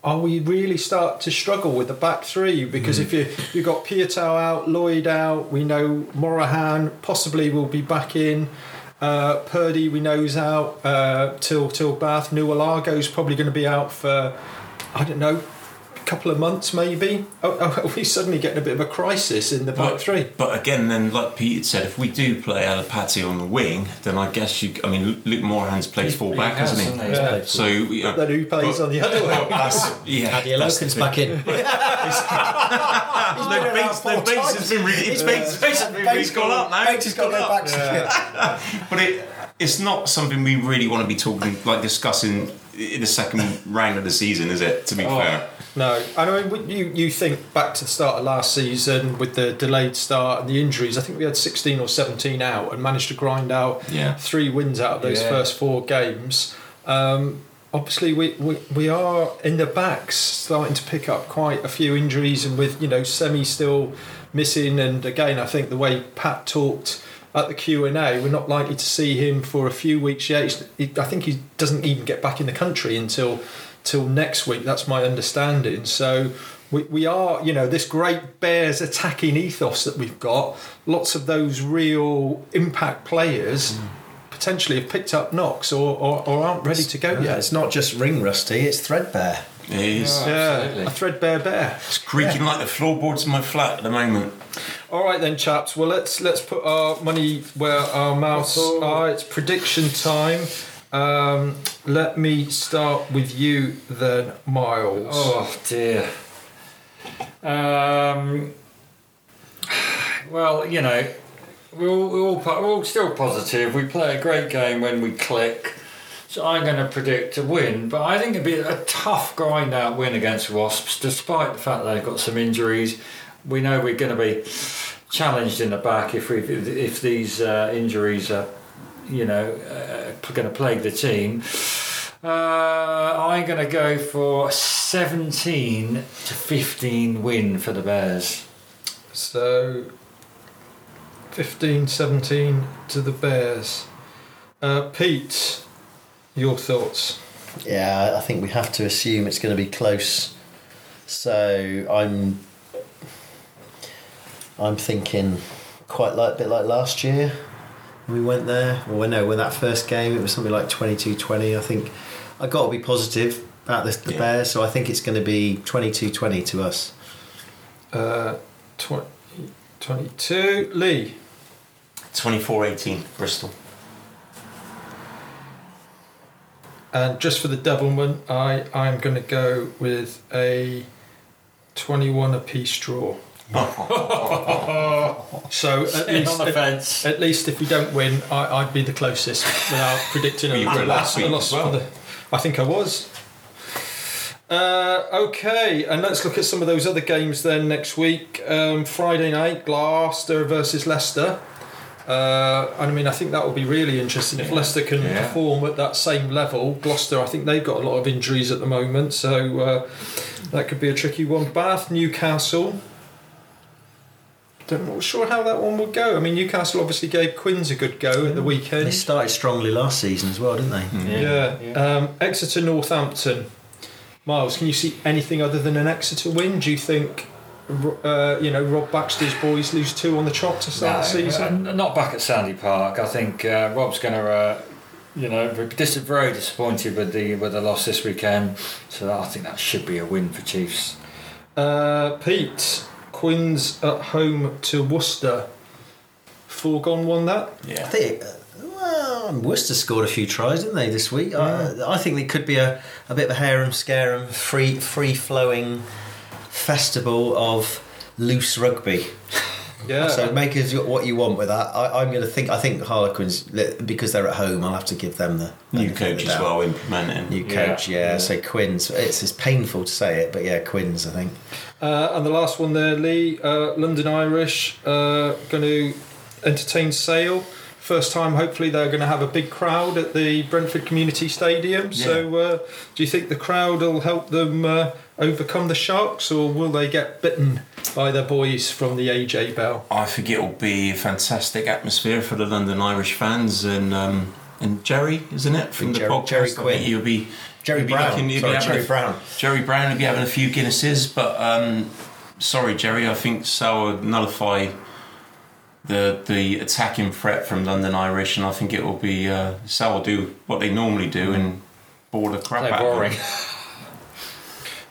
[SPEAKER 1] are we really start to struggle with the back three? Because if you you got Piutau out, Lloyd out, we know Morahan possibly will be back in. Uh, Purdy we know's out uh, till till Bath. Nualago's probably going to be out for I don't know couple of months maybe. Oh, oh, are we suddenly getting a bit of a crisis in the back
[SPEAKER 4] But,
[SPEAKER 1] three?
[SPEAKER 4] but again, then like Pete had said, if we do play Alapati on the wing, then I guess you. I mean, Luke Morahan's played full
[SPEAKER 2] He
[SPEAKER 4] back,
[SPEAKER 2] has,
[SPEAKER 4] hasn't he?
[SPEAKER 2] hasn't?
[SPEAKER 1] Yeah.
[SPEAKER 4] So you know,
[SPEAKER 1] Then who plays
[SPEAKER 4] but-
[SPEAKER 1] on the other wing?
[SPEAKER 4] That's, yeah,
[SPEAKER 3] Adia
[SPEAKER 4] that's
[SPEAKER 3] back
[SPEAKER 4] thing.
[SPEAKER 3] in.
[SPEAKER 4] No, Bates, no, Bates has been really. It's Bates, Bates has been really gone up now.
[SPEAKER 3] Bates has got no
[SPEAKER 4] gone
[SPEAKER 3] back.
[SPEAKER 4] up. But it, it's not something we really want to be talking, like discussing in the second round of the season, is it? To be
[SPEAKER 1] Oh.
[SPEAKER 4] fair.
[SPEAKER 1] No, I mean, when you you think back to the start of last season with the delayed start and the injuries. I think we had sixteen or seventeen out and managed to grind out
[SPEAKER 4] Yeah.
[SPEAKER 1] three wins out of those
[SPEAKER 2] Yeah.
[SPEAKER 1] first four games. Um, obviously, we, we we are in the backs starting to pick up quite a few injuries, and with you know Semi still missing, and again, I think the way Pat talked. At the Q and A, we're not likely to see him for a few weeks yet. I think he doesn't even get back in the country until till next week. That's my understanding. So we, we are, you know, this great Bears attacking ethos that we've got. Lots of those real impact players hmm. potentially have picked up knocks or, or, or aren't ready to go
[SPEAKER 3] Yeah,
[SPEAKER 1] yet.
[SPEAKER 3] it's not just ring rusty; it's threadbare.
[SPEAKER 4] It is.
[SPEAKER 2] Oh.
[SPEAKER 1] Yeah,
[SPEAKER 2] Absolutely.
[SPEAKER 1] a threadbare bear.
[SPEAKER 4] It's creaking like the floorboards in my flat at the moment.
[SPEAKER 1] All right then, chaps. Well, let's let's put our money where our mouths are. It's prediction time. Um, let me start with you then, Miles.
[SPEAKER 2] Oh dear. Um, well, you know, we're all, we're, all, we're all still positive. We play a great game when we click. So I'm going to predict a win, but I think it'd be a tough grind out win against Wasps, despite the fact they've got some injuries. We know we're going to be challenged in the back if we if these uh, injuries are, you know, uh, going to plague the team. Uh, I'm going to go for 17 to 15 win for the Bears.
[SPEAKER 1] So 15 17 to the Bears. Uh, Pete, your thoughts?
[SPEAKER 3] Yeah, I think we have to assume it's going to be close. So I'm, I'm thinking quite like a bit like last year. We went there. Well, no, when that first game, it was something like 22-20. I think I got to be positive about the, the
[SPEAKER 4] Yeah.
[SPEAKER 3] Bears, so I think it's going to be 22-20 to us.
[SPEAKER 1] Uh, 20, 22. Lee.
[SPEAKER 4] 24 18, Bristol.
[SPEAKER 1] And just for the doublemint, I, I'm going to go with a 21 apiece draw. So at least, at, at least if we don't win, I, I'd be the closest without predicting a, a
[SPEAKER 4] last
[SPEAKER 1] loss. a
[SPEAKER 4] week
[SPEAKER 1] loss
[SPEAKER 4] well.
[SPEAKER 1] the- I think I was. Uh, okay, and let's look at some of those other games then next week. Um, Friday night, Gloucester versus Leicester. Uh, and I mean, I think that will be really interesting if Leicester can
[SPEAKER 2] Yeah.
[SPEAKER 1] perform at that same level. Gloucester, I think they've got a lot of injuries at the moment, so uh, that could be a tricky one. Bath, Newcastle. Don't not sure how that one would go. I mean, Newcastle obviously gave Quins a good go at the weekend.
[SPEAKER 3] They started strongly last season as well, didn't they?
[SPEAKER 1] Yeah. Um, Exeter, Northampton. Miles, can you see anything other than an Exeter win? Do you think, uh, you know, Rob Baxter's boys lose two on the trot to start the season?
[SPEAKER 2] uh, not back at Sandy Park. I think uh, Rob's going to, uh, you know, be dis- very disappointed with the with the loss this weekend. So I think that should be a win for Chiefs.
[SPEAKER 1] Uh, Pete, Quins at home to Worcester. Foregone won that.
[SPEAKER 4] Yeah.
[SPEAKER 3] I think uh, well, Worcester scored a few tries, didn't they, this week? I, I think it could be a, a bit of a harem scarum, free free flowing festival of loose rugby.
[SPEAKER 1] Yeah.
[SPEAKER 3] So make us what you want with that. I, I'm going to think. I think Harlequins because they're at home. I'll have to give them the
[SPEAKER 4] New
[SPEAKER 3] benefit
[SPEAKER 4] coach as well implementing.
[SPEAKER 3] New
[SPEAKER 2] Yeah,
[SPEAKER 3] coach, yeah.
[SPEAKER 2] yeah.
[SPEAKER 3] So Quins. It's it's painful to say it, but yeah, Quins. I think.
[SPEAKER 1] Uh, and the last one there, Lee, uh, London Irish, uh, going to entertain Sale. First time, hopefully, they're going to have a big crowd at the Brentford Community Stadium. So, uh, do you think the crowd will help them uh, overcome the Sharks, or will they get bitten by their boys from the AJ Bell?
[SPEAKER 4] I think it'll be a fantastic atmosphere for the London Irish fans and um, and Jerry, isn't it, from the
[SPEAKER 3] Jerry-
[SPEAKER 4] podcast?
[SPEAKER 3] Jerry
[SPEAKER 4] I think
[SPEAKER 3] Quinn.
[SPEAKER 4] He'll be
[SPEAKER 3] Jerry
[SPEAKER 4] he'll be
[SPEAKER 3] Brown.
[SPEAKER 4] looking- he'll be
[SPEAKER 3] Sorry,
[SPEAKER 4] having
[SPEAKER 3] Jerry
[SPEAKER 4] a-
[SPEAKER 3] Brown.
[SPEAKER 4] Jerry Brown will be having a few Guinnesses, but um, sorry, Jerry, I think Sal will nullify the the attacking threat from London Irish, and I think it will be uh, Sal will do what they normally do and bore the crap out of
[SPEAKER 2] boring.
[SPEAKER 4] them.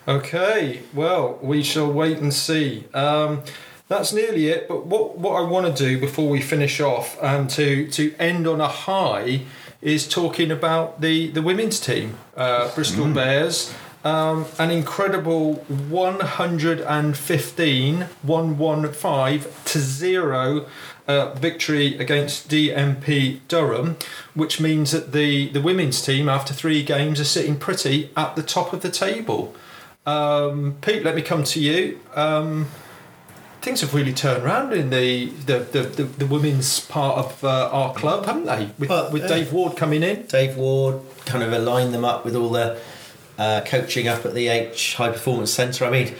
[SPEAKER 1] Okay, well, we shall wait and see. Um, that's nearly it. But what what I want to do before we finish off and to to end on a high is talking about the the women's team, uh, Bristol Bears. Um, an incredible 115 115 to 0 uh, victory against DMP Durham, which means that the, the women's team, after three games, are sitting pretty at the top of the table. Um, Pete, let me come to you. Um, things have really turned around in the the, the, the, the women's part of uh, our club, haven't they? With, with. Dave Ward coming in.
[SPEAKER 3] Dave Ward kind of aligned them up with all the uh, coaching up at the H High Performance Centre. I mean,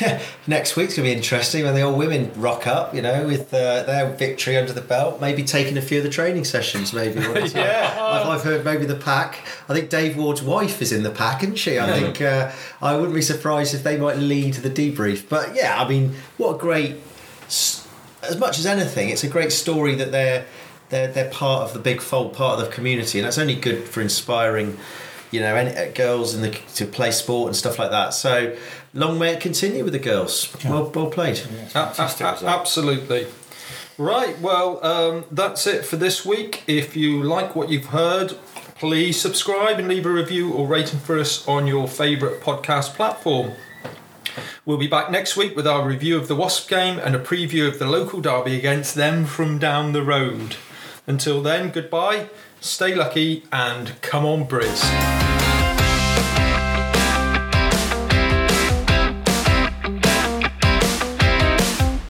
[SPEAKER 3] next week's going to be interesting when the all women rock up, you know, with uh, their victory under the belt, maybe taking a few of the training sessions, maybe.
[SPEAKER 1] Yeah.
[SPEAKER 3] I've, I've heard maybe the pack. I think Dave Ward's wife is in the pack, isn't she? I think uh, I wouldn't be surprised if they might lead the debrief. But yeah, I mean, what a great as much as anything, it's a great story that they're they're they're part of the big fold, part of the community, and that's only good for inspiring, you know, any, uh, girls in the to play sport and stuff like that. So long may it continue with the girls. Well, well played.
[SPEAKER 2] Fantastic
[SPEAKER 1] A- a- absolutely. Right, well, um, that's it for this week. If you like what you've heard, please subscribe and leave a review or rating for us on your favourite podcast platform. We'll be back next week with our review of the Wasp game and a preview of the local derby against them from down the road. Until then, goodbye, stay lucky, and come on, Briz.